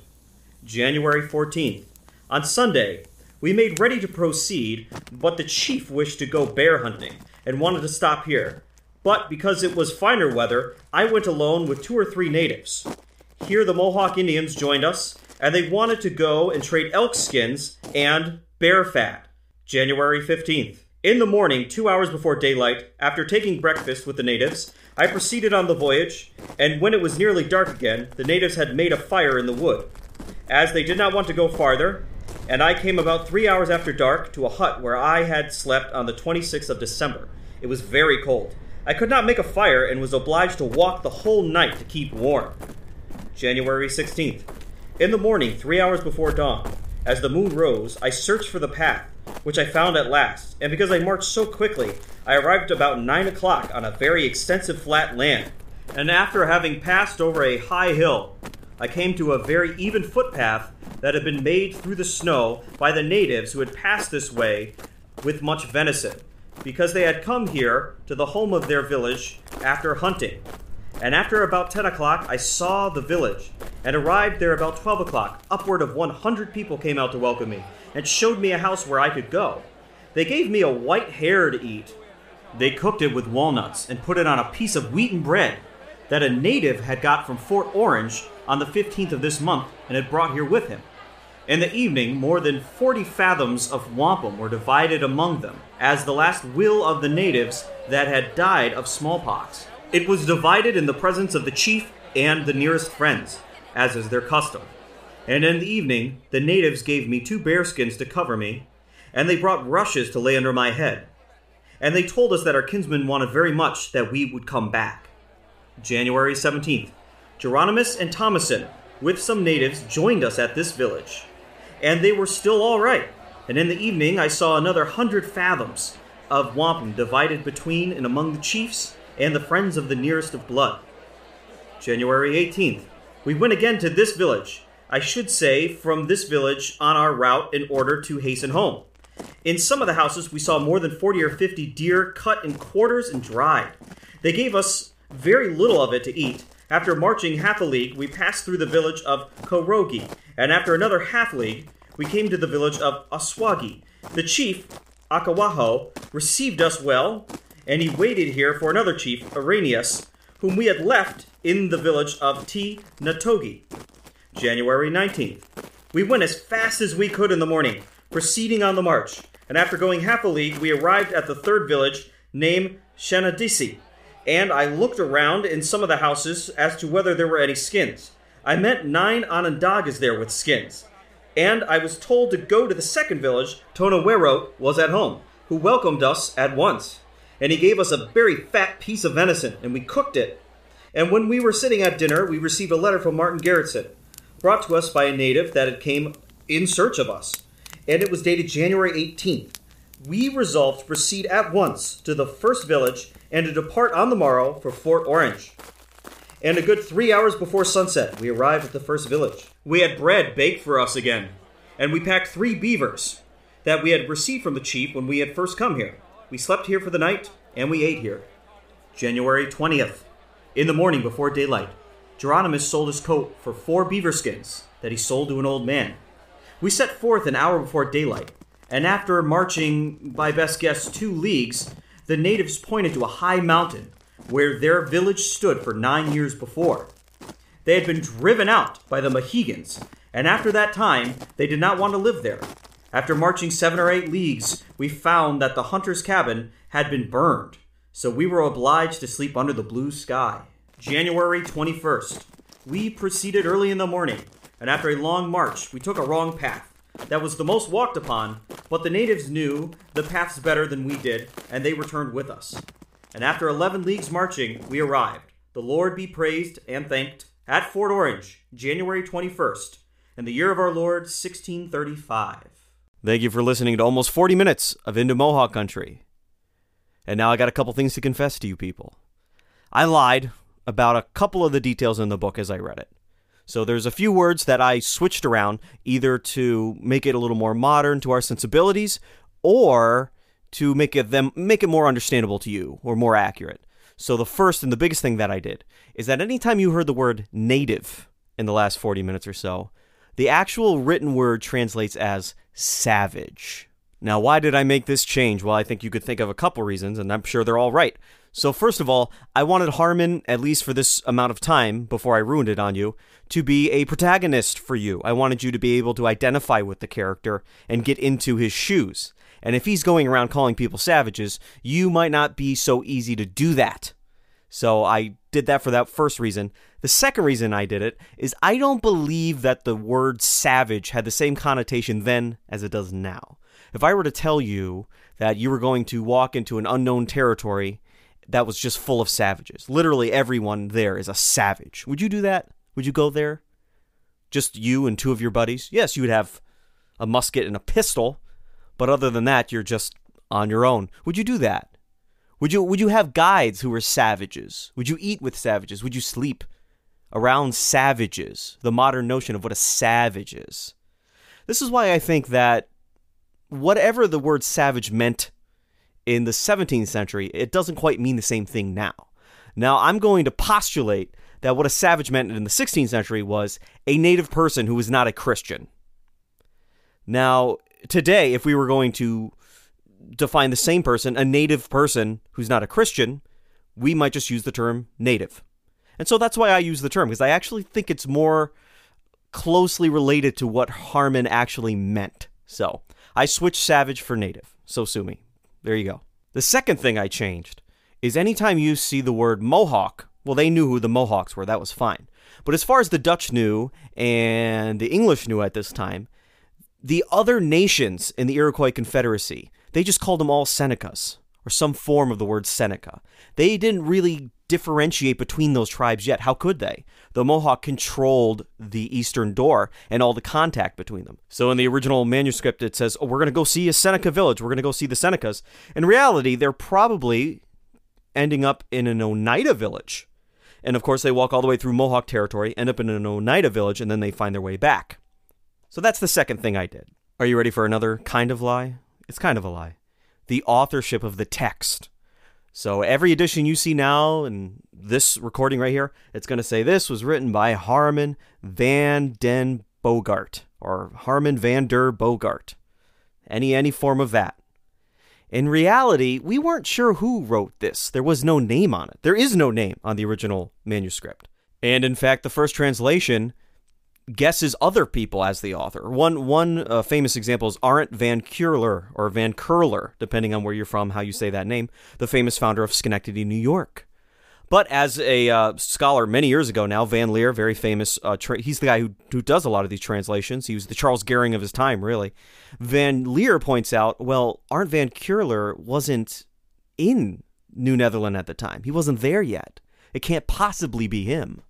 January 14th. On Sunday, we made ready to proceed, but the chief wished to go bear hunting and wanted to stop here. But because it was finer weather, I went alone with two or three natives. Here, the Mohawk Indians joined us, and they wanted to go and trade elk skins and bear fat. January 15th. In the morning, two hours before daylight, after taking breakfast with the natives, I proceeded on the voyage, and when it was nearly dark again, the natives had made a fire in the wood. As they did not want to go farther, and I came about three hours after dark to a hut where I had slept on the 26th of December. It was very cold. I could not make a fire and was obliged to walk the whole night to keep warm. January 16th. In the morning, three hours before dawn, as the moon rose, I searched for the path, which I found at last, and because I marched so quickly, I arrived about nine o'clock on a very extensive flat land. And after having passed over a high hill, I came to a very even footpath that had been made through the snow by the natives who had passed this way with much venison, because they had come here to the home of their village after hunting. And after about 10 o'clock, I saw the village and arrived there about 12 o'clock. Upward of 100 people came out to welcome me and showed me a house where I could go. They gave me a white hare to eat. They cooked it with walnuts and put it on a piece of wheaten bread that a native had got from Fort Orange on the 15th of this month and had brought here with him. In the evening, more than 40 fathoms of wampum were divided among them, as the last will of the natives that had died of smallpox. It was divided in the presence of the chief and the nearest friends, as is their custom. And in the evening, the natives gave me two bearskins to cover me, and they brought rushes to lay under my head. And they told us that our kinsmen wanted very much that we would come back. January 17th. Geronimus and Thomason, with some natives, joined us at this village. And they were still all right. And in the evening, I saw another hundred fathoms of wampum divided between and among the chiefs and the friends of the nearest of blood. January 18th. We went again to this village. I should say from this village on our route in order to hasten home. In some of the houses, we saw more than 40 or 50 deer cut in quarters and dried. They gave us very little of it to eat. After marching half a league, we passed through the village of Korogi, and after another half league, we came to the village of Oswagi. The chief, Akawaho, received us well, and he waited here for another chief, Arrhenius, whom we had left in the village of T. Natogi. January 19th. We went as fast as we could in the morning, proceeding on the march, and after going half a league, we arrived at the third village named Shanadisi, and I looked around in some of the houses as to whether there were any skins. I met nine Onondagas there with skins, and I was told to go to the second village. Tonawero was at home, who welcomed us at once and he gave us a very fat piece of venison, and we cooked it. And when we were sitting at dinner, we received a letter from Martin Garretson, brought to us by a native that had came in search of us, and it was dated January 18th. We resolved to proceed at once to the first village and to depart on the morrow for Fort Orange. And a good three hours before sunset, we arrived at the first village. We had bread baked for us again, and we packed three beavers that we had received from the chief when we had first come here. We slept here for the night, and we ate here. January 20th. In the morning before daylight, Geronimus sold his coat for four beaver skins that he sold to an old man. We set forth an hour before daylight, and after marching, by best guess, two leagues, the natives pointed to a high mountain where their village stood for nine years before. They had been driven out by the Mohegans, and after that time, they did not want to live there. After marching seven or eight leagues, we found that the hunter's cabin had been burned, so we were obliged to sleep under the blue sky. January 21st. We proceeded early in the morning, and after a long march, we took a wrong path. That was the most walked upon, but the natives knew the paths better than we did, and they returned with us. And after 11 leagues marching, we arrived, the Lord be praised and thanked, at Fort Orange, January 21st, in the year of our Lord, 1635. Thank you for listening to almost 40 minutes of Into Mohawk Country. And now I got a couple things to confess to you people. I lied about a couple of the details in the book as I read it. So there's a few words that I switched around either to make it a little more modern to our sensibilities or to make it them make it more understandable to you or more accurate. So the first and the biggest thing that I did is that anytime you heard the word native in the last 40 minutes or so, the actual written word translates as savage. Now, why did I make this change? Well, I think you could think of a couple reasons, and I'm sure they're all right. So, first of all, I wanted Harmen, at least for this amount of time before I ruined it on you, to be a protagonist for you. I wanted you to be able to identify with the character and get into his shoes. And if he's going around calling people savages, you might not be so easy to do that. So I did that for that first reason. The second reason I did it is I don't believe that the word savage had the same connotation then as it does now. If I were to tell you that you were going to walk into an unknown territory that was just full of savages, literally everyone there is a savage, would you do that? Would you go there? Just you and two of your buddies? Yes, you would have a musket and a pistol, but other than that, you're just on your own. Would you do that? Would you would you have guides who were savages? Would you eat with savages? Would you sleep around savages? The modern notion of what a savage is. This is why I think that whatever the word savage meant in the 17th century, it doesn't quite mean the same thing now. Now, I'm going to postulate that what a savage meant in the 16th century was a native person who was not a Christian. Now, today, if we were going to define the same person, a native person who's not a Christian, we might just use the term native. And so that's why I use the term, because I actually think it's more closely related to what Harmen actually meant. So I switched savage for native. So sue me. There you go. The second thing I changed is anytime you see the word Mohawk, well, they knew who the Mohawks were. That was fine. But as far as the Dutch knew and the English knew at this time, the other nations in the Iroquois Confederacy, they just called them all Senecas or some form of the word Seneca. They didn't really differentiate between those tribes yet. How could they? The Mohawk controlled the eastern door and all the contact between them. So in the original manuscript, it says, oh, we're going to go see a Seneca village. We're going to go see the Senecas. In reality, they're probably ending up in an Oneida village. And of course, they walk all the way through Mohawk territory, end up in an Oneida village, and then they find their way back. So that's the second thing I did. Are you ready for another kind of lie? It's kind of a lie. The authorship of the text. So every edition you see now and this recording right here, it's going to say this was written by Harmen van den Bogaert or Harmen van der Bogaert. Any any form of that. In reality, we weren't sure who wrote this. There was no name on it. There is no name on the original manuscript. And in fact, the first translation guesses other people as the author. One one uh, famous example is Arent Van Curler or Van Curler, depending on where you're from, how you say that name, the famous founder of Schenectady, New York. But as a uh, scholar many years ago now, Van Laer, very famous, uh, tra- he's the guy who, who does a lot of these translations. He was the Charles Gehring of his time, really. Van Laer points out, well, Arent Van Curler wasn't in New Netherland at the time. He wasn't there yet. It can't possibly be him.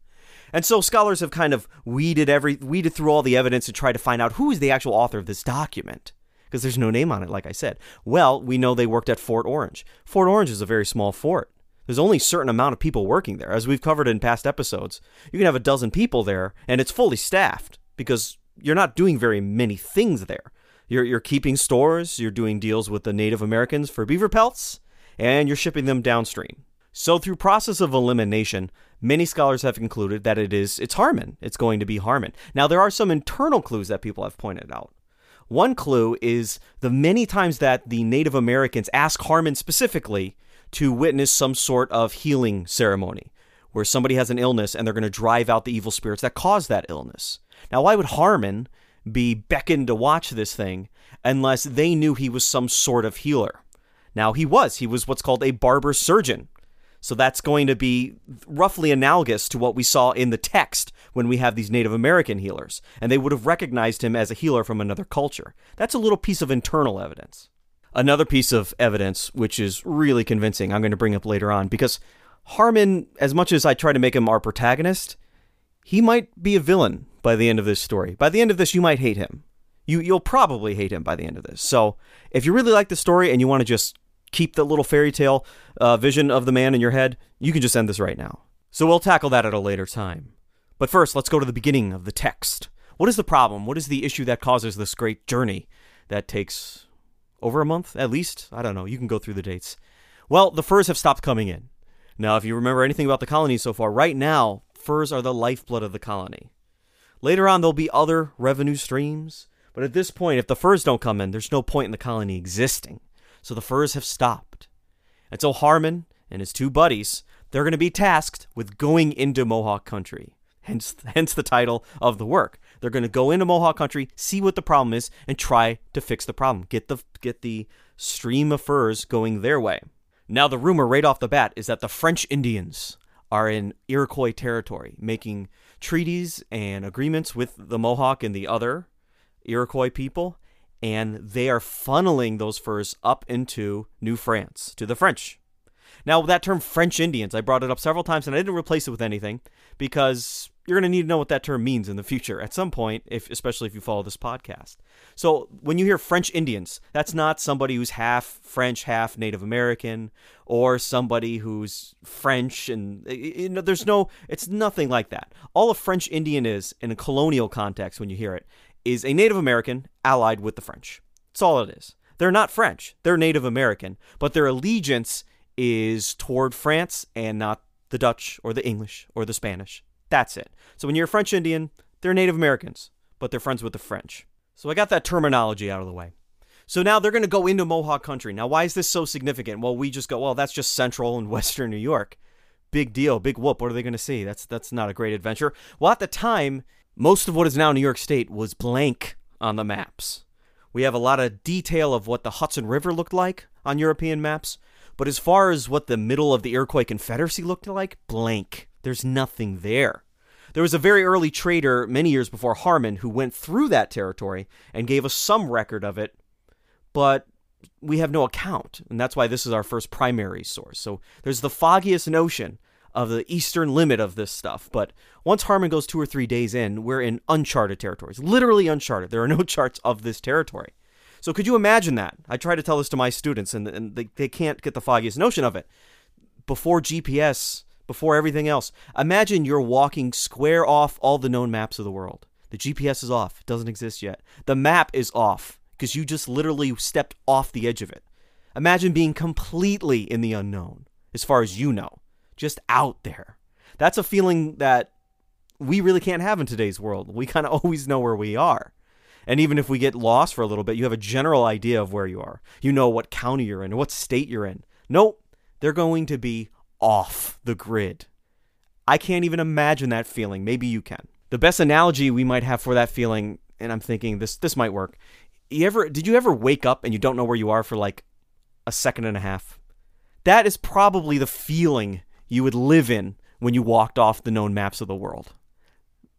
And so scholars have kind of weeded every weeded through all the evidence to try to find out who is the actual author of this document because there's no name on it like I said. Well, we know they worked at Fort Orange. Fort Orange is a very small fort. There's only a certain amount of people working there. As we've covered in past episodes, you can have a dozen people there and it's fully staffed because you're not doing very many things there. You're, you're keeping stores, you're doing deals with the Native Americans for beaver pelts, and you're shipping them downstream. So through process of elimination, many scholars have concluded that it is it's Harmen. It's going to be Harmen. Now there are some internal clues that people have pointed out. One clue is the many times that the Native Americans ask Harmen specifically to witness some sort of healing ceremony where somebody has an illness and they're going to drive out the evil spirits that caused that illness. Now, why would Harmen be beckoned to watch this thing unless they knew he was some sort of healer? Now, he was. He was what's called a barber surgeon. So that's going to be roughly analogous to what we saw in the text when we have these Native American healers, and they would have recognized him as a healer from another culture. That's a little piece of internal evidence. Another piece of evidence, which is really convincing, I'm going to bring up later on, because Harmen, as much as I try to make him our protagonist, he might be a villain by the end of this story. By the end of this, you might hate him. You, you'll probably hate him by the end of this. So, if you really like the story and you want to just keep the little fairy tale uh, vision of the man in your head, you can just end this right now. So we'll tackle that at a later time. But first, let's go to the beginning of the text. What is the problem? What is the issue that causes this great journey that takes over a month at least? I don't know. You can go through the dates. Well, the furs have stopped coming in. Now, if you remember anything about the colony so far, right now, furs are the lifeblood of the colony. Later on, there'll be other revenue streams, but at this point, if the furs don't come in, there's no point in the colony existing so the furs have stopped. And so Harmen and his two buddies, they're going to be tasked with going into Mohawk country. Hence, hence the title of the work. They're going to go into Mohawk country, see what the problem is, and try to fix the problem. Get the get the stream of furs going their way. Now, the rumor right off the bat is that the French Indians are in Iroquois territory, making treaties and agreements with the Mohawk and the other Iroquois people, and they are funneling those furs up into New France to the French. Now, that term French Indians, I brought it up several times and I didn't replace it with anything because you're going to need to know what that term means in the future at some point, if especially if you follow this podcast. So, when you hear French Indians, that's not somebody who's half French, half Native American, or somebody who's French and you know, there's no it's nothing like that. All a French Indian is in a colonial context when you hear it is a Native American allied with the French. That's all it is. They're not French. They're Native American, but their allegiance is toward France and not the Dutch or the English or the Spanish. That's it. So when you're a French Indian, they're Native Americans, but they're friends with the French. So I got that terminology out of the way. So now they're going to go into Mohawk country. Now, why is this so significant? Well, we just go, well, that's just central and <laughs> western New York. Big deal, big whoop. What are they going to see? That's that's not a great adventure. Well, at the time, most of what is now New York State was blank on the maps. We have a lot of detail of what the Hudson River looked like on European maps, but as far as what the middle of the Iroquois Confederacy looked like, blank. There's nothing there. There was a very early trader many years before Harmen who went through that territory and gave us some record of it, but we have no account. And that's why this is our first primary source. So there's the foggiest notion of the eastern limit of this stuff. But once Harmen goes two or three days in, we're in uncharted territories, literally uncharted. There are no <laughs> charts of this territory. So could you imagine that? I try to tell this to my students, and, and they, they can't get the foggiest notion of it. Before GPS, before everything else, imagine you're walking square off all the known maps of the world. The GPS is off, it doesn't exist yet. The map is off because you just literally stepped off the edge of it. Imagine being completely in the unknown, as far as you know, just out there. That's a feeling that we really can't have in today's world. We kind of <laughs> always know where we are. And even if we get lost for a little bit, you have a general idea of where you are. You know what county you're in, what state you're in. Nope, they're going to be off the grid. I can't even imagine that feeling. Maybe you can. The best analogy we might have for that feeling, and I'm thinking this this might work. You ever did you ever wake up and you don't know where you are for like a second and a half? That is probably the feeling you would live in when you walked off the known maps of the world.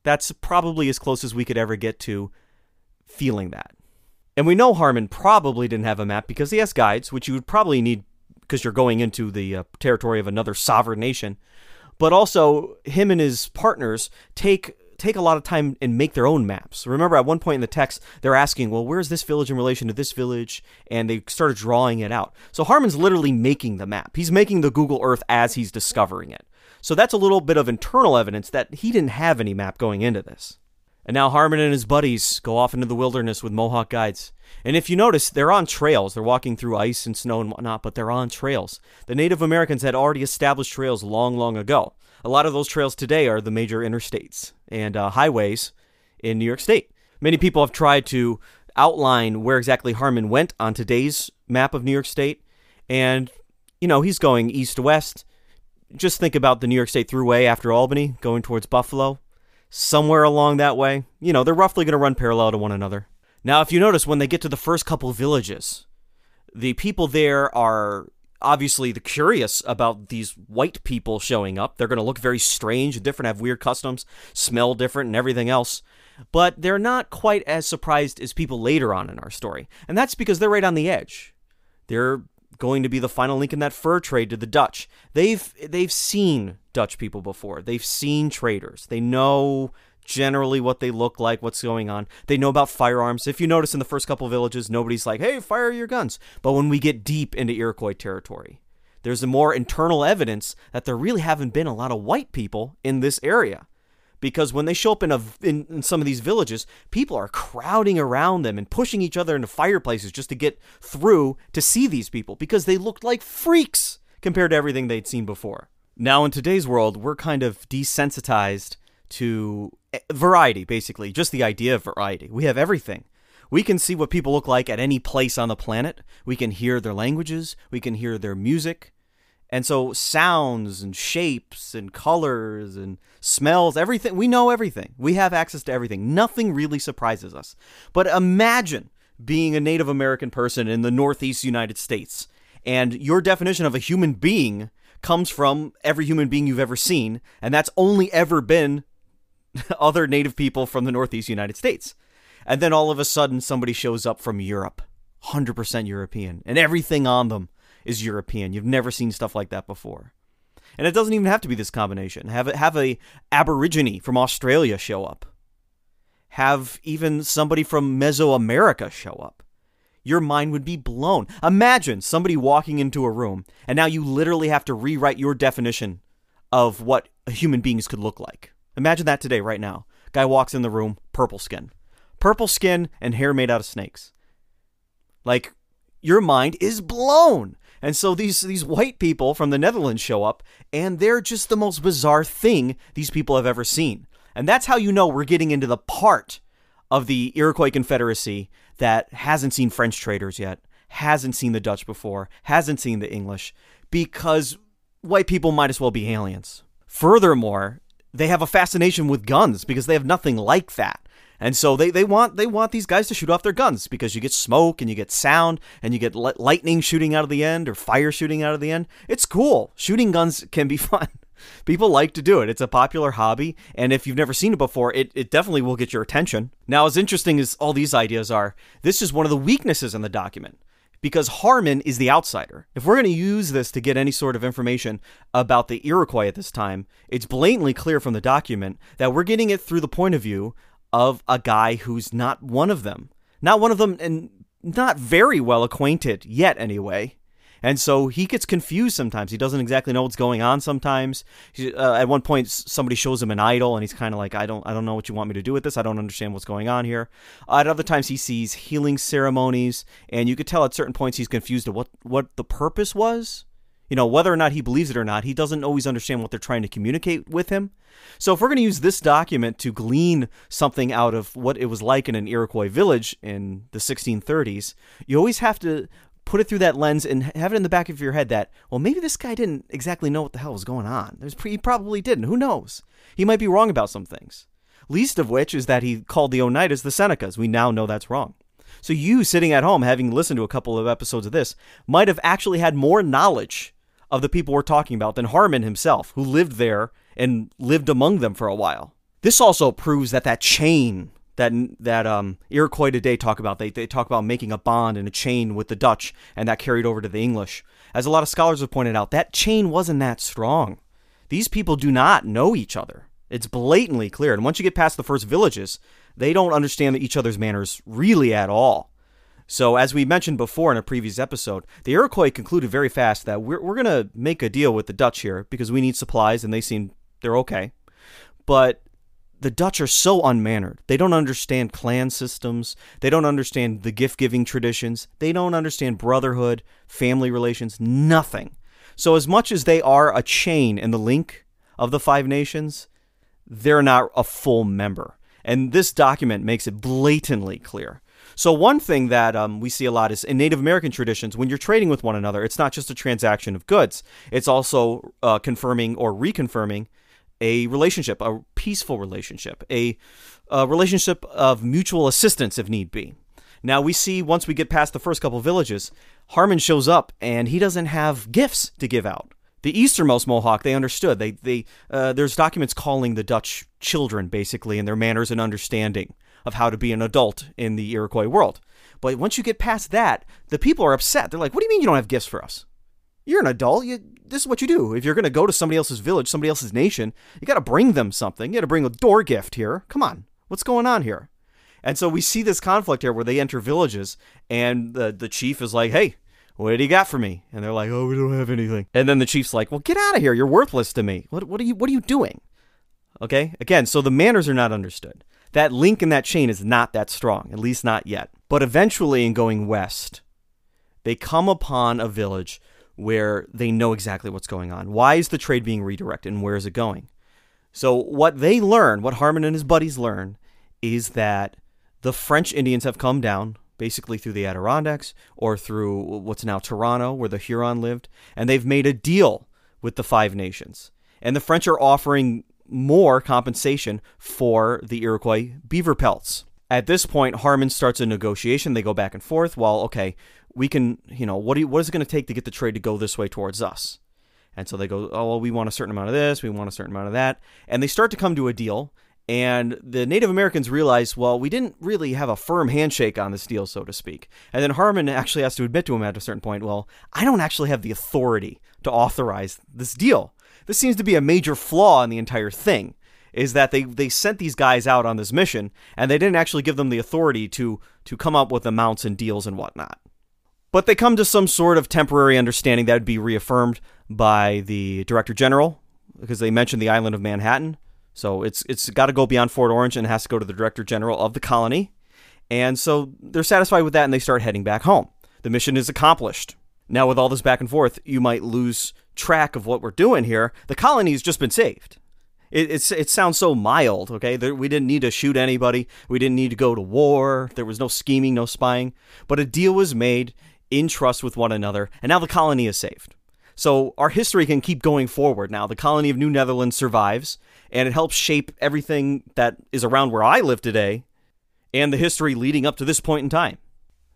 That's probably as close as we could ever get to feeling that. And we know Harmen probably didn't have a map because he has guides, which you would probably need because you're going into the uh, territory of another sovereign nation. But also, him and his partners take take a lot of time and make their own maps. Remember, at one point in the text, they're asking, "Well, where's this village in relation to this village?" And they started drawing it out. So Harmen's literally making the map. He's making the Google Earth as he's discovering it. So that's a little bit of internal evidence that he didn't have any map going into this. And now Harmen and his buddies go off into the wilderness with Mohawk guides. And if you notice, they're on trails. They're walking through ice and snow and whatnot, but they're on trails. The Native Americans had already established trails long, long ago. A lot of those trails today are the major interstates and uh, highways in New York State. Many people have tried to outline where exactly Harmen went on today's map of New York State. And, you know, he's going east to west. Just think about the New York State Thruway after Albany, going towards Buffalo somewhere along that way. You know, they're roughly going to run parallel to one another. Now, if you notice, when they get to the first couple villages, the people there are obviously the curious about these white people showing up. They're going to look very strange and different, have weird customs, smell different, and everything else. But they're not quite as surprised as people later on in our story. And that's because they're right on the edge. They're going to be the final link in that fur trade to the Dutch. They've they've seen Dutch people before. They've seen traders. They know generally what they look like, what's going on. They know about firearms. If you notice in the first couple villages, nobody's like, "Hey, fire your guns." But when we get deep into Iroquois territory, there's a more internal evidence that there really haven't been a lot of white people in this area because when they show up in, a, in, in some of these villages, people are crowding around them and pushing each other into fireplaces just to get through to see these people because they looked like freaks compared to everything they'd seen before. Now, in today's world, we're kind of desensitized to eh, variety, basically, just the idea of variety. We have everything. We can see what people look like at any place on the planet. We can hear their languages. We can hear their music. And so sounds and shapes and colors and smells, everything, we know everything. We have access to everything. Nothing really surprises us. But imagine being a Native American person in the Northeast United States And your definition of a human being comes from every human being you've ever seen, and that's only ever been <laughs> other native people from the Northeast United States. And then all of a sudden, somebody shows up from Europe, 100% European, and everything on them is European. You've never seen stuff like that before. And it doesn't even have to be this combination. Have a, have a Aborigine from Australia show up. Have even somebody from Mesoamerica show up. Your mind would be blown. Imagine somebody walking into a room, and now you literally have to rewrite your definition of what a human beings could look like. Imagine that today, right now. Guy walks in the room, purple skin. Purple skin and hair made out of snakes. Like, your mind is blown. And so these these white people from the Netherlands show up, and they're just the most bizarre thing these people have ever seen. And that's how you know we're getting into the part of the Iroquois Confederacy that hasn't seen French traders yet, hasn't seen the Dutch before, hasn't seen the English, because white people might as well be aliens. Furthermore, they have a fascination with guns because they have nothing like that. And so they, they want they want these guys to shoot off their guns because you get smoke and you get sound and you get lightning shooting out of the end or fire shooting out of the end. It's cool. Shooting guns can be <laughs> fun. People like to do it. It's a popular hobby, and if you've never seen it before, it, it definitely will get your attention. Now, as interesting as all these ideas are, this is one of the weaknesses in the document because Harmen is the outsider. If we're going to use this to get any sort of information about the Iroquois at this time, it's blatantly clear from the document that we're getting it through the point of view of a guy who's not one of them. Not one of them, and not very well acquainted yet, anyway. And so he gets confused sometimes. He doesn't exactly know what's going on sometimes. He, uh, at one point, somebody shows him an idol, and he's kind of like, "I don't, I don't know what you want me to do with this. I don't understand what's going on here." Uh, at other times, he sees healing ceremonies, and you could tell at certain points he's confused of what what the purpose was you know, whether or not he believes it or not, he doesn't always understand what they're trying to communicate with him. So if we're going to use this document to glean something out of what it was like in an Iroquois village in the 1630s, you always have to put it through that lens and have it in the back of your head that, well, maybe this guy didn't exactly know what the hell was going on. There's, he probably didn't. Who knows? He might be wrong about some things. Least of which is that he called the Oneidas the Senecas. We now know that's wrong. So you, sitting at home, having listened to a couple of episodes of this, might have actually had more knowledge of the people we're talking about than Harmen himself, who lived there and lived among them for a while. This also proves that that chain that that um, Iroquois today talk about, they, they talk about making a bond and a chain with the Dutch, and that carried over to the English. As a lot of scholars have pointed out, that chain wasn't that strong. These people do not know each other. It's blatantly clear. And once you get past the first villages, they don't understand each other's manners really at all. So, as we mentioned before in a previous episode, the Iroquois concluded very fast that we're, we're going to make a deal with the Dutch here because we need supplies and they seem they're okay. But the Dutch are so unmannered. They don't understand clan systems. They don't understand the gift giving traditions. They don't understand brotherhood, family relations, nothing. So, as much as they are a chain and the link of the Five Nations, they're not a full member. And this document makes it blatantly clear. So one thing that um, we see a lot is in Native American traditions, when you're trading with one another, it's not just a transaction of goods. It's also uh, confirming or reconfirming a relationship, a peaceful relationship, a, a relationship of mutual assistance if need be. Now we see once we get past the first couple villages, Harmen shows up and he doesn't have gifts to give out. The easternmost Mohawk, they understood. They, they, uh, there's documents calling the Dutch children, basically, in their manners and understanding of how to be an adult in the Iroquois world. But once you get past that, the people are upset. They're like, "What do you mean you don't have gifts for us? You're an adult. You, this is what you do. If you're going to go to somebody else's village, somebody else's nation, you got to bring them something. You got to bring a door gift here. Come on, what's going on here?" And so we see this conflict here where they enter villages, and the the chief is like, "Hey." What do you got for me? And they're like, "Oh, we don't have anything." And then the chief's like, "Well, get out of here. You're worthless to me. What, what are you What are you doing?" Okay. Again, so the manners are not understood that link in that chain is not that strong, at least not yet. But eventually, in going west, they come upon a village where they know exactly what's going on. Why is the trade being redirected and where is it going? So, what they learn, what Harmen and his buddies learn, is that the French Indians have come down basically through the Adirondacks or through what's now Toronto, where the Huron lived, and they've made a deal with the Five Nations. And the French are offering more compensation for the Iroquois beaver pelts. At this point, Harmen starts a negotiation. They go back and forth. Well, okay, we can, you know, what, you, what is it going to take to get the trade to go this way towards us? And so they go, oh, well, we want a certain amount of this, we want a certain amount of that. And they start to come to a deal. And the Native Americans realize, well, we didn't really have a firm handshake on this deal, so to speak. And then Harmen actually has to admit to him at a certain point, well, I don't actually have the authority to authorize this deal. This seems to be a major flaw in the entire thing is that they, they sent these guys out on this mission and they didn't actually give them the authority to to come up with amounts and deals and whatnot. But they come to some sort of temporary understanding that would be reaffirmed by the Director General because they mentioned the island of Manhattan. So it's it's got to go beyond Fort Orange and has to go to the Director General of the colony. And so they're satisfied with that and they start heading back home. The mission is accomplished. Now, with all this back and forth, you might lose track of what we're doing here. The colony's just been saved. It, it sounds so mild, okay? There, we didn't need to shoot anybody. We didn't need to go to war. There was no scheming, no spying. But a deal was made in trust with one another, and now the colony is saved. So our history can keep going forward now. The colony of New Netherlands survives, and it helps shape everything that is around where I live today and the history leading up to this point in time.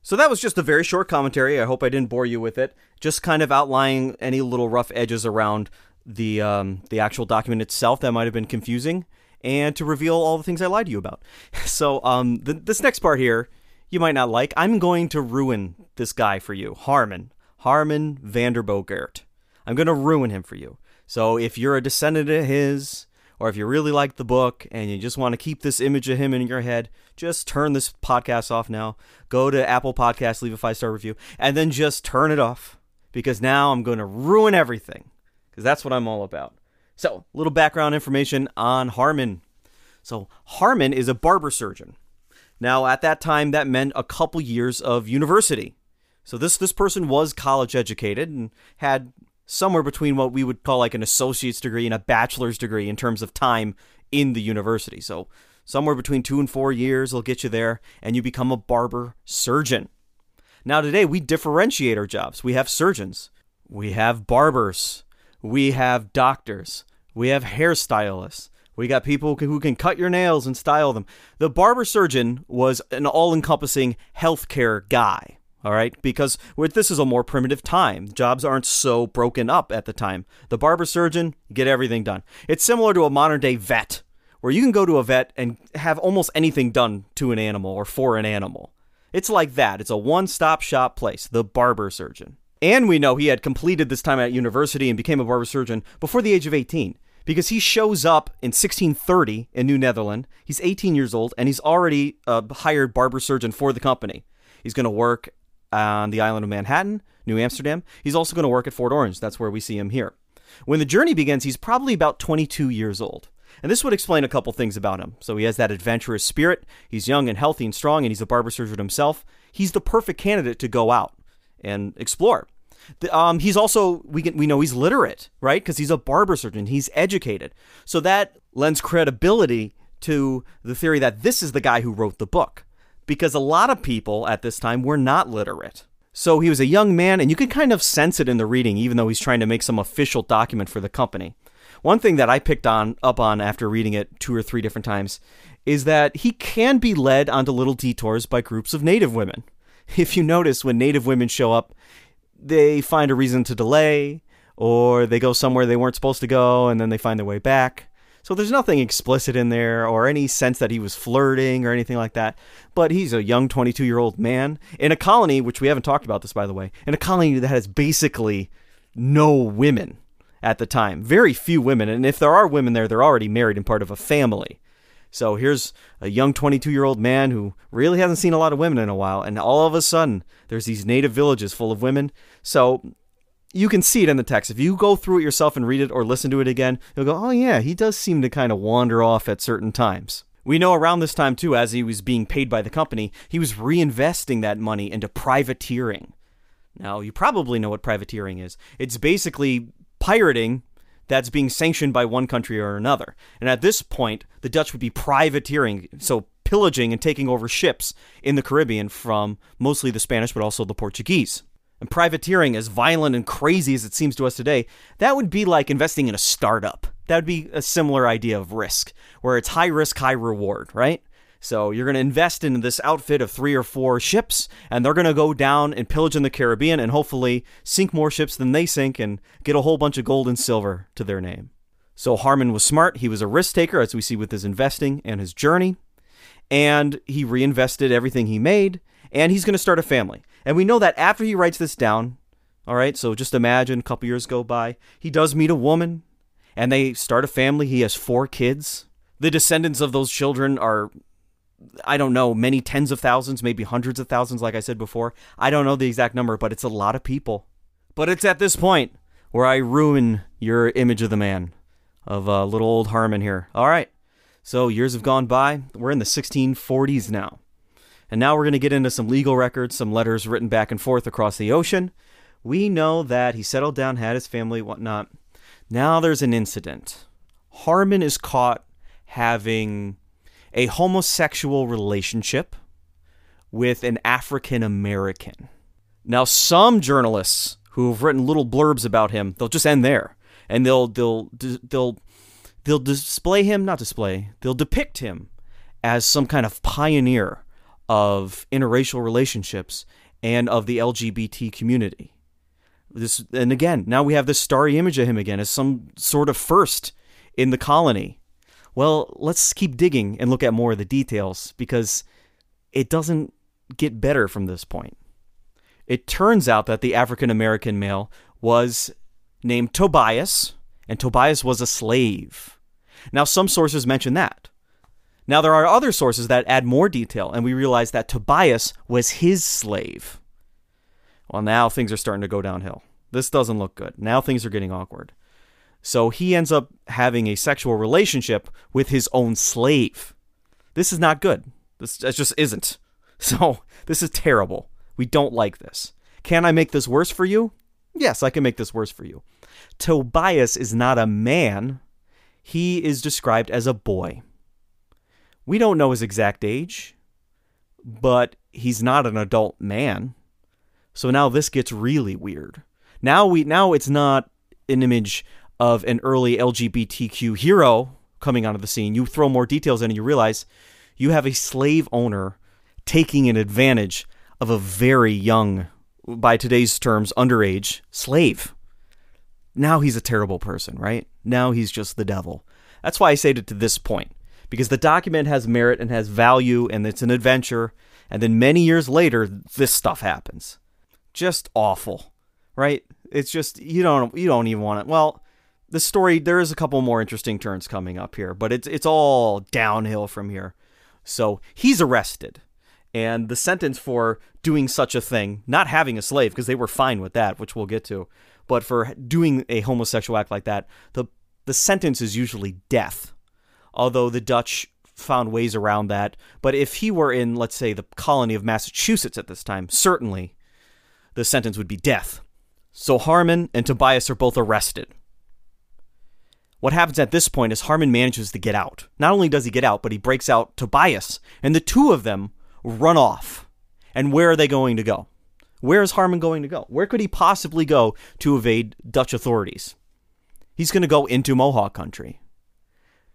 So that was just a very short commentary. I hope I didn't bore you with it. Just kind of outlining any little rough edges around the um, the actual document itself that might have been confusing, and to reveal all the things I lied to you about. <laughs> So um, the, this next part here, you might not like. I'm going to ruin this guy for you, Harmen. Harmon Vanderbogaert. I'm going to ruin him for you. So if you're a descendant of his, or if you really like the book and you just want to keep this image of him in your head, just turn this podcast off now. Go to Apple Podcasts, leave a five star review, and then just turn it off because now I'm going to ruin everything because that's what I'm all about. So, a little background information on Harmen. So, Harmen is a barber surgeon. Now, at that time, that meant a couple years of university. So this this person was college educated and had somewhere between what we would call like an associate's degree and a bachelor's degree in terms of time in the university. So somewhere between two and four years will get you there, and you become a barber surgeon. Now, today we differentiate our jobs. We have surgeons, we have barbers, we have doctors, we have hairstylists. We got people who can cut your nails and style them. The barber surgeon was an all encompassing healthcare guy. All right, because with this is a more primitive time. Jobs aren't so broken up at the time. The barber surgeon get everything done. It's similar to a modern day vet, where you can go to a vet and have almost anything done to an animal or for an animal. It's like that. It's a one-stop shop place. The barber surgeon. And we know he had completed this time at university and became a barber surgeon before the age of 18 because he shows up in 1630 in New Netherland. He's 18 years old and he's already a hired barber surgeon for the company. He's going to work on the island of Manhattan, New Amsterdam. He's also going to work at Fort Orange. That's where we see him here. When the journey begins, he's probably about 22 years old. And this would explain a couple things about him. So he has that adventurous spirit. He's young and healthy and strong, and he's a barber surgeon himself. He's the perfect candidate to go out and explore. The, um, he's also we can we know he's literate, right? Because he's a barber surgeon. He's educated, so that lends credibility to the theory that this is the guy who wrote the book because a lot of people at this time were not literate. So he was a young man, and you can kind of sense it in the reading, even though he's trying to make some official document for the company. One thing that I picked on up on after reading it two or three different times is that he can be led onto little detours by groups of native women. <laughs> If you notice, when native women show up, they find a reason to delay, or they go somewhere they weren't supposed to go, and then they find their way back. So there's nothing explicit in there or any sense that he was flirting or anything like that. But he's a young 22 year old man in a colony, which we haven't talked about this, by the way, in a colony that has basically no women at the time. Very few women. And if there are women there, they're already married and part of a family. So here's a young 22 year old man who really hasn't seen a lot of women in a while. And all of a sudden, there's these native villages full of women. So you can see it in the text. If you go through it yourself and read it or listen to it again, you'll go, oh, yeah, he does seem to kind of wander off at certain times. We know around this time, too, as he was being paid by the company, he was reinvesting that money into privateering. Now, you probably know what privateering is it's basically pirating that's being sanctioned by one country or another. And at this point, the Dutch would be privateering, so pillaging and taking over ships in the Caribbean from mostly the Spanish, but also the Portuguese and privateering, as violent and crazy as it seems to us today, that would be like investing in a startup. That would be a similar idea of risk, where it's high risk, high reward, right? So you're going to invest in this outfit of three or four ships, and they're going to go down and pillage in the Caribbean and hopefully sink more ships than they sink and get a whole bunch of gold and silver to their name. So Harmen was smart. He was a risk taker, as we see with his investing and his journey. And he reinvested everything he made, and he's going to start a family. And we know that after he writes this down, all right, so just imagine a couple years go by, he does meet a woman, and they start a family. He has four kids. The descendants of those children are I don't know, many tens of thousands, maybe hundreds of thousands, like I said before. I don't know the exact number, but it's a lot of people. But it's at this point where I ruin your image of the man, of uh, little old Harmen here. All right. So years have gone by. We're in the 1640s now. And now we're going to get into some legal records, some letters written back and forth across the ocean. We know that he settled down, had his family, whatnot. Now there's an incident. Harmen is caught having a homosexual relationship with an African American. Now, some journalists who have written little blurbs about him, they'll just end there, and they'll they'll they'll they'll display him, not display, they'll depict him as some kind of pioneer of interracial relationships and of the LGBT community. This and again, now we have this starry image of him again as some sort of first in the colony well, let's keep digging and look at more of the details because it doesn't get better from this point. It turns out that the African American male was named Tobias, and Tobias was a slave. Now, some sources mention that. Now, there are other sources that add more detail, and we realize that Tobias was his slave. Well, now things are starting to go downhill. This doesn't look good. Now things are getting awkward. So he ends up having a sexual relationship with his own slave. This is not good. This, just isn't. <laughs> So this is terrible. We don't like this. Can I make this worse for you? Yes, I can make this worse for you. Tobias is not a man, he is described as a boy. We don't know his exact age, but he's not an adult man. So now this gets really weird. Now we now it's not an image of an early LGBTQ hero coming onto the scene, you throw more details in and you realize you have a slave owner taking an advantage of a very young, by today's terms, underage slave. Now he's a terrible person, right? Now he's just the devil. That's why I say it to this point, because the document has merit and has value and it's an adventure. And then many years later, this stuff happens. Just awful, right? It's just you don't you don't even want it. Well, the story there is a couple more interesting turns coming up here, but it's it's all downhill from here. So he's arrested, and the sentence for doing such a thing, not having a slave, because they were fine with that, which we'll get to, but for doing a homosexual act like that, the the sentence is usually death. Although the Dutch found ways around that, but if he were in, let's say, the colony of Massachusetts at this time, certainly the sentence would be death. So Harmen and Tobias are both arrested what happens at this point is Harmen manages to get out. Not only does he get out, but he breaks out Tobias, and the two of them run off. And where are they going to go? Where is Harmen going to go? Where could he possibly go to evade Dutch authorities? He's going to go into Mohawk country.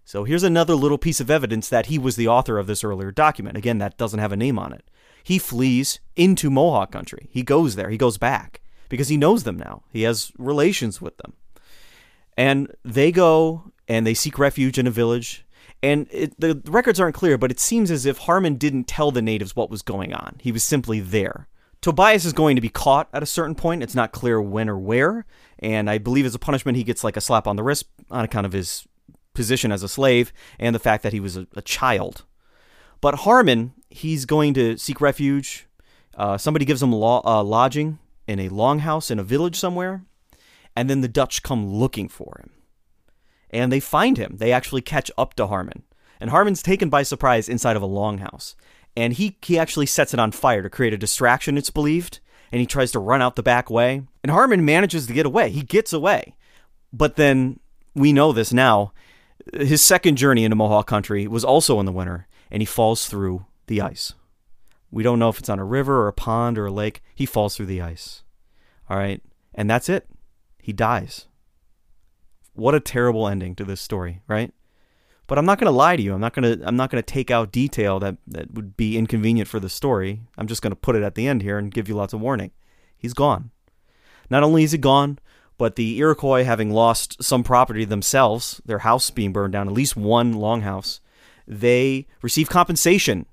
So here's another little piece of evidence that he was the author of this earlier document. Again, that doesn't have a name on it. He flees into Mohawk country. He goes there. He goes back because he knows them now. He has relations with them. And they go and they seek refuge in a village. And it, the records aren't clear, but it seems as if Harmen didn't tell the natives what was going on. He was simply there. Tobias is going to be caught at a certain point. It's not clear when or where. And I believe as a punishment, he gets like a slap on the wrist on account of his position as a slave and the fact that he was a, a child. But Harmen, he's going to seek refuge. Uh, somebody gives him lo- uh, lodging in a longhouse in a village somewhere and then the Dutch come looking for him. And they find him. They actually catch up to Harmen. And Harmen's taken by surprise inside of a longhouse. And he, he actually sets it on fire to create a distraction, it's believed. And he tries to run out the back way. And Harmen manages to get away. He gets away. But then we know this now. His second journey into Mohawk country was also in the winter, and he falls through the ice. We don't know if it's on a river or a pond or a lake. He falls through the ice. All right. And that's it he dies. What a terrible ending to this story, right? But I'm not going to lie to you. I'm not going to I'm not going to take out detail that that would be inconvenient for the story. I'm just going to put it at the end here and give you lots of warning. He's gone. Not only is he gone, but the Iroquois having lost some property themselves, their house being burned down, at least one longhouse, they receive compensation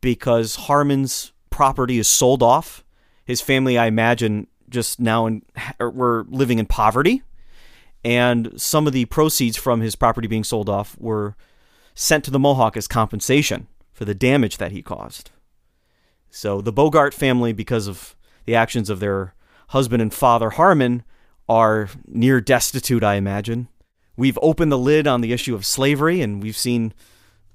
because Harmen's property is sold off. His family, I imagine, just now in, were living in poverty, and some of the proceeds from his property being sold off were sent to the Mohawk as compensation for the damage that he caused. So the Bogaert family, because of the actions of their husband and father Harmen, are near destitute, I imagine. We've opened the lid on the issue of slavery, and we've seen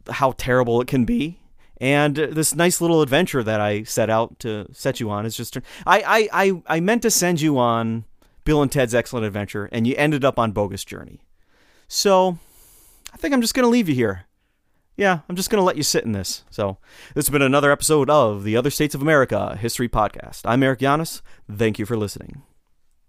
how terrible it can be. And this nice little adventure that I set out to set you on is just. I, I, I, I meant to send you on Bill and Ted's Excellent Adventure, and you ended up on Bogus Journey. So I think I'm just going to leave you here. Yeah, I'm just going to let you sit in this. So this has been another episode of the Other States of America History Podcast. I'm Eric Giannis. Thank you for listening.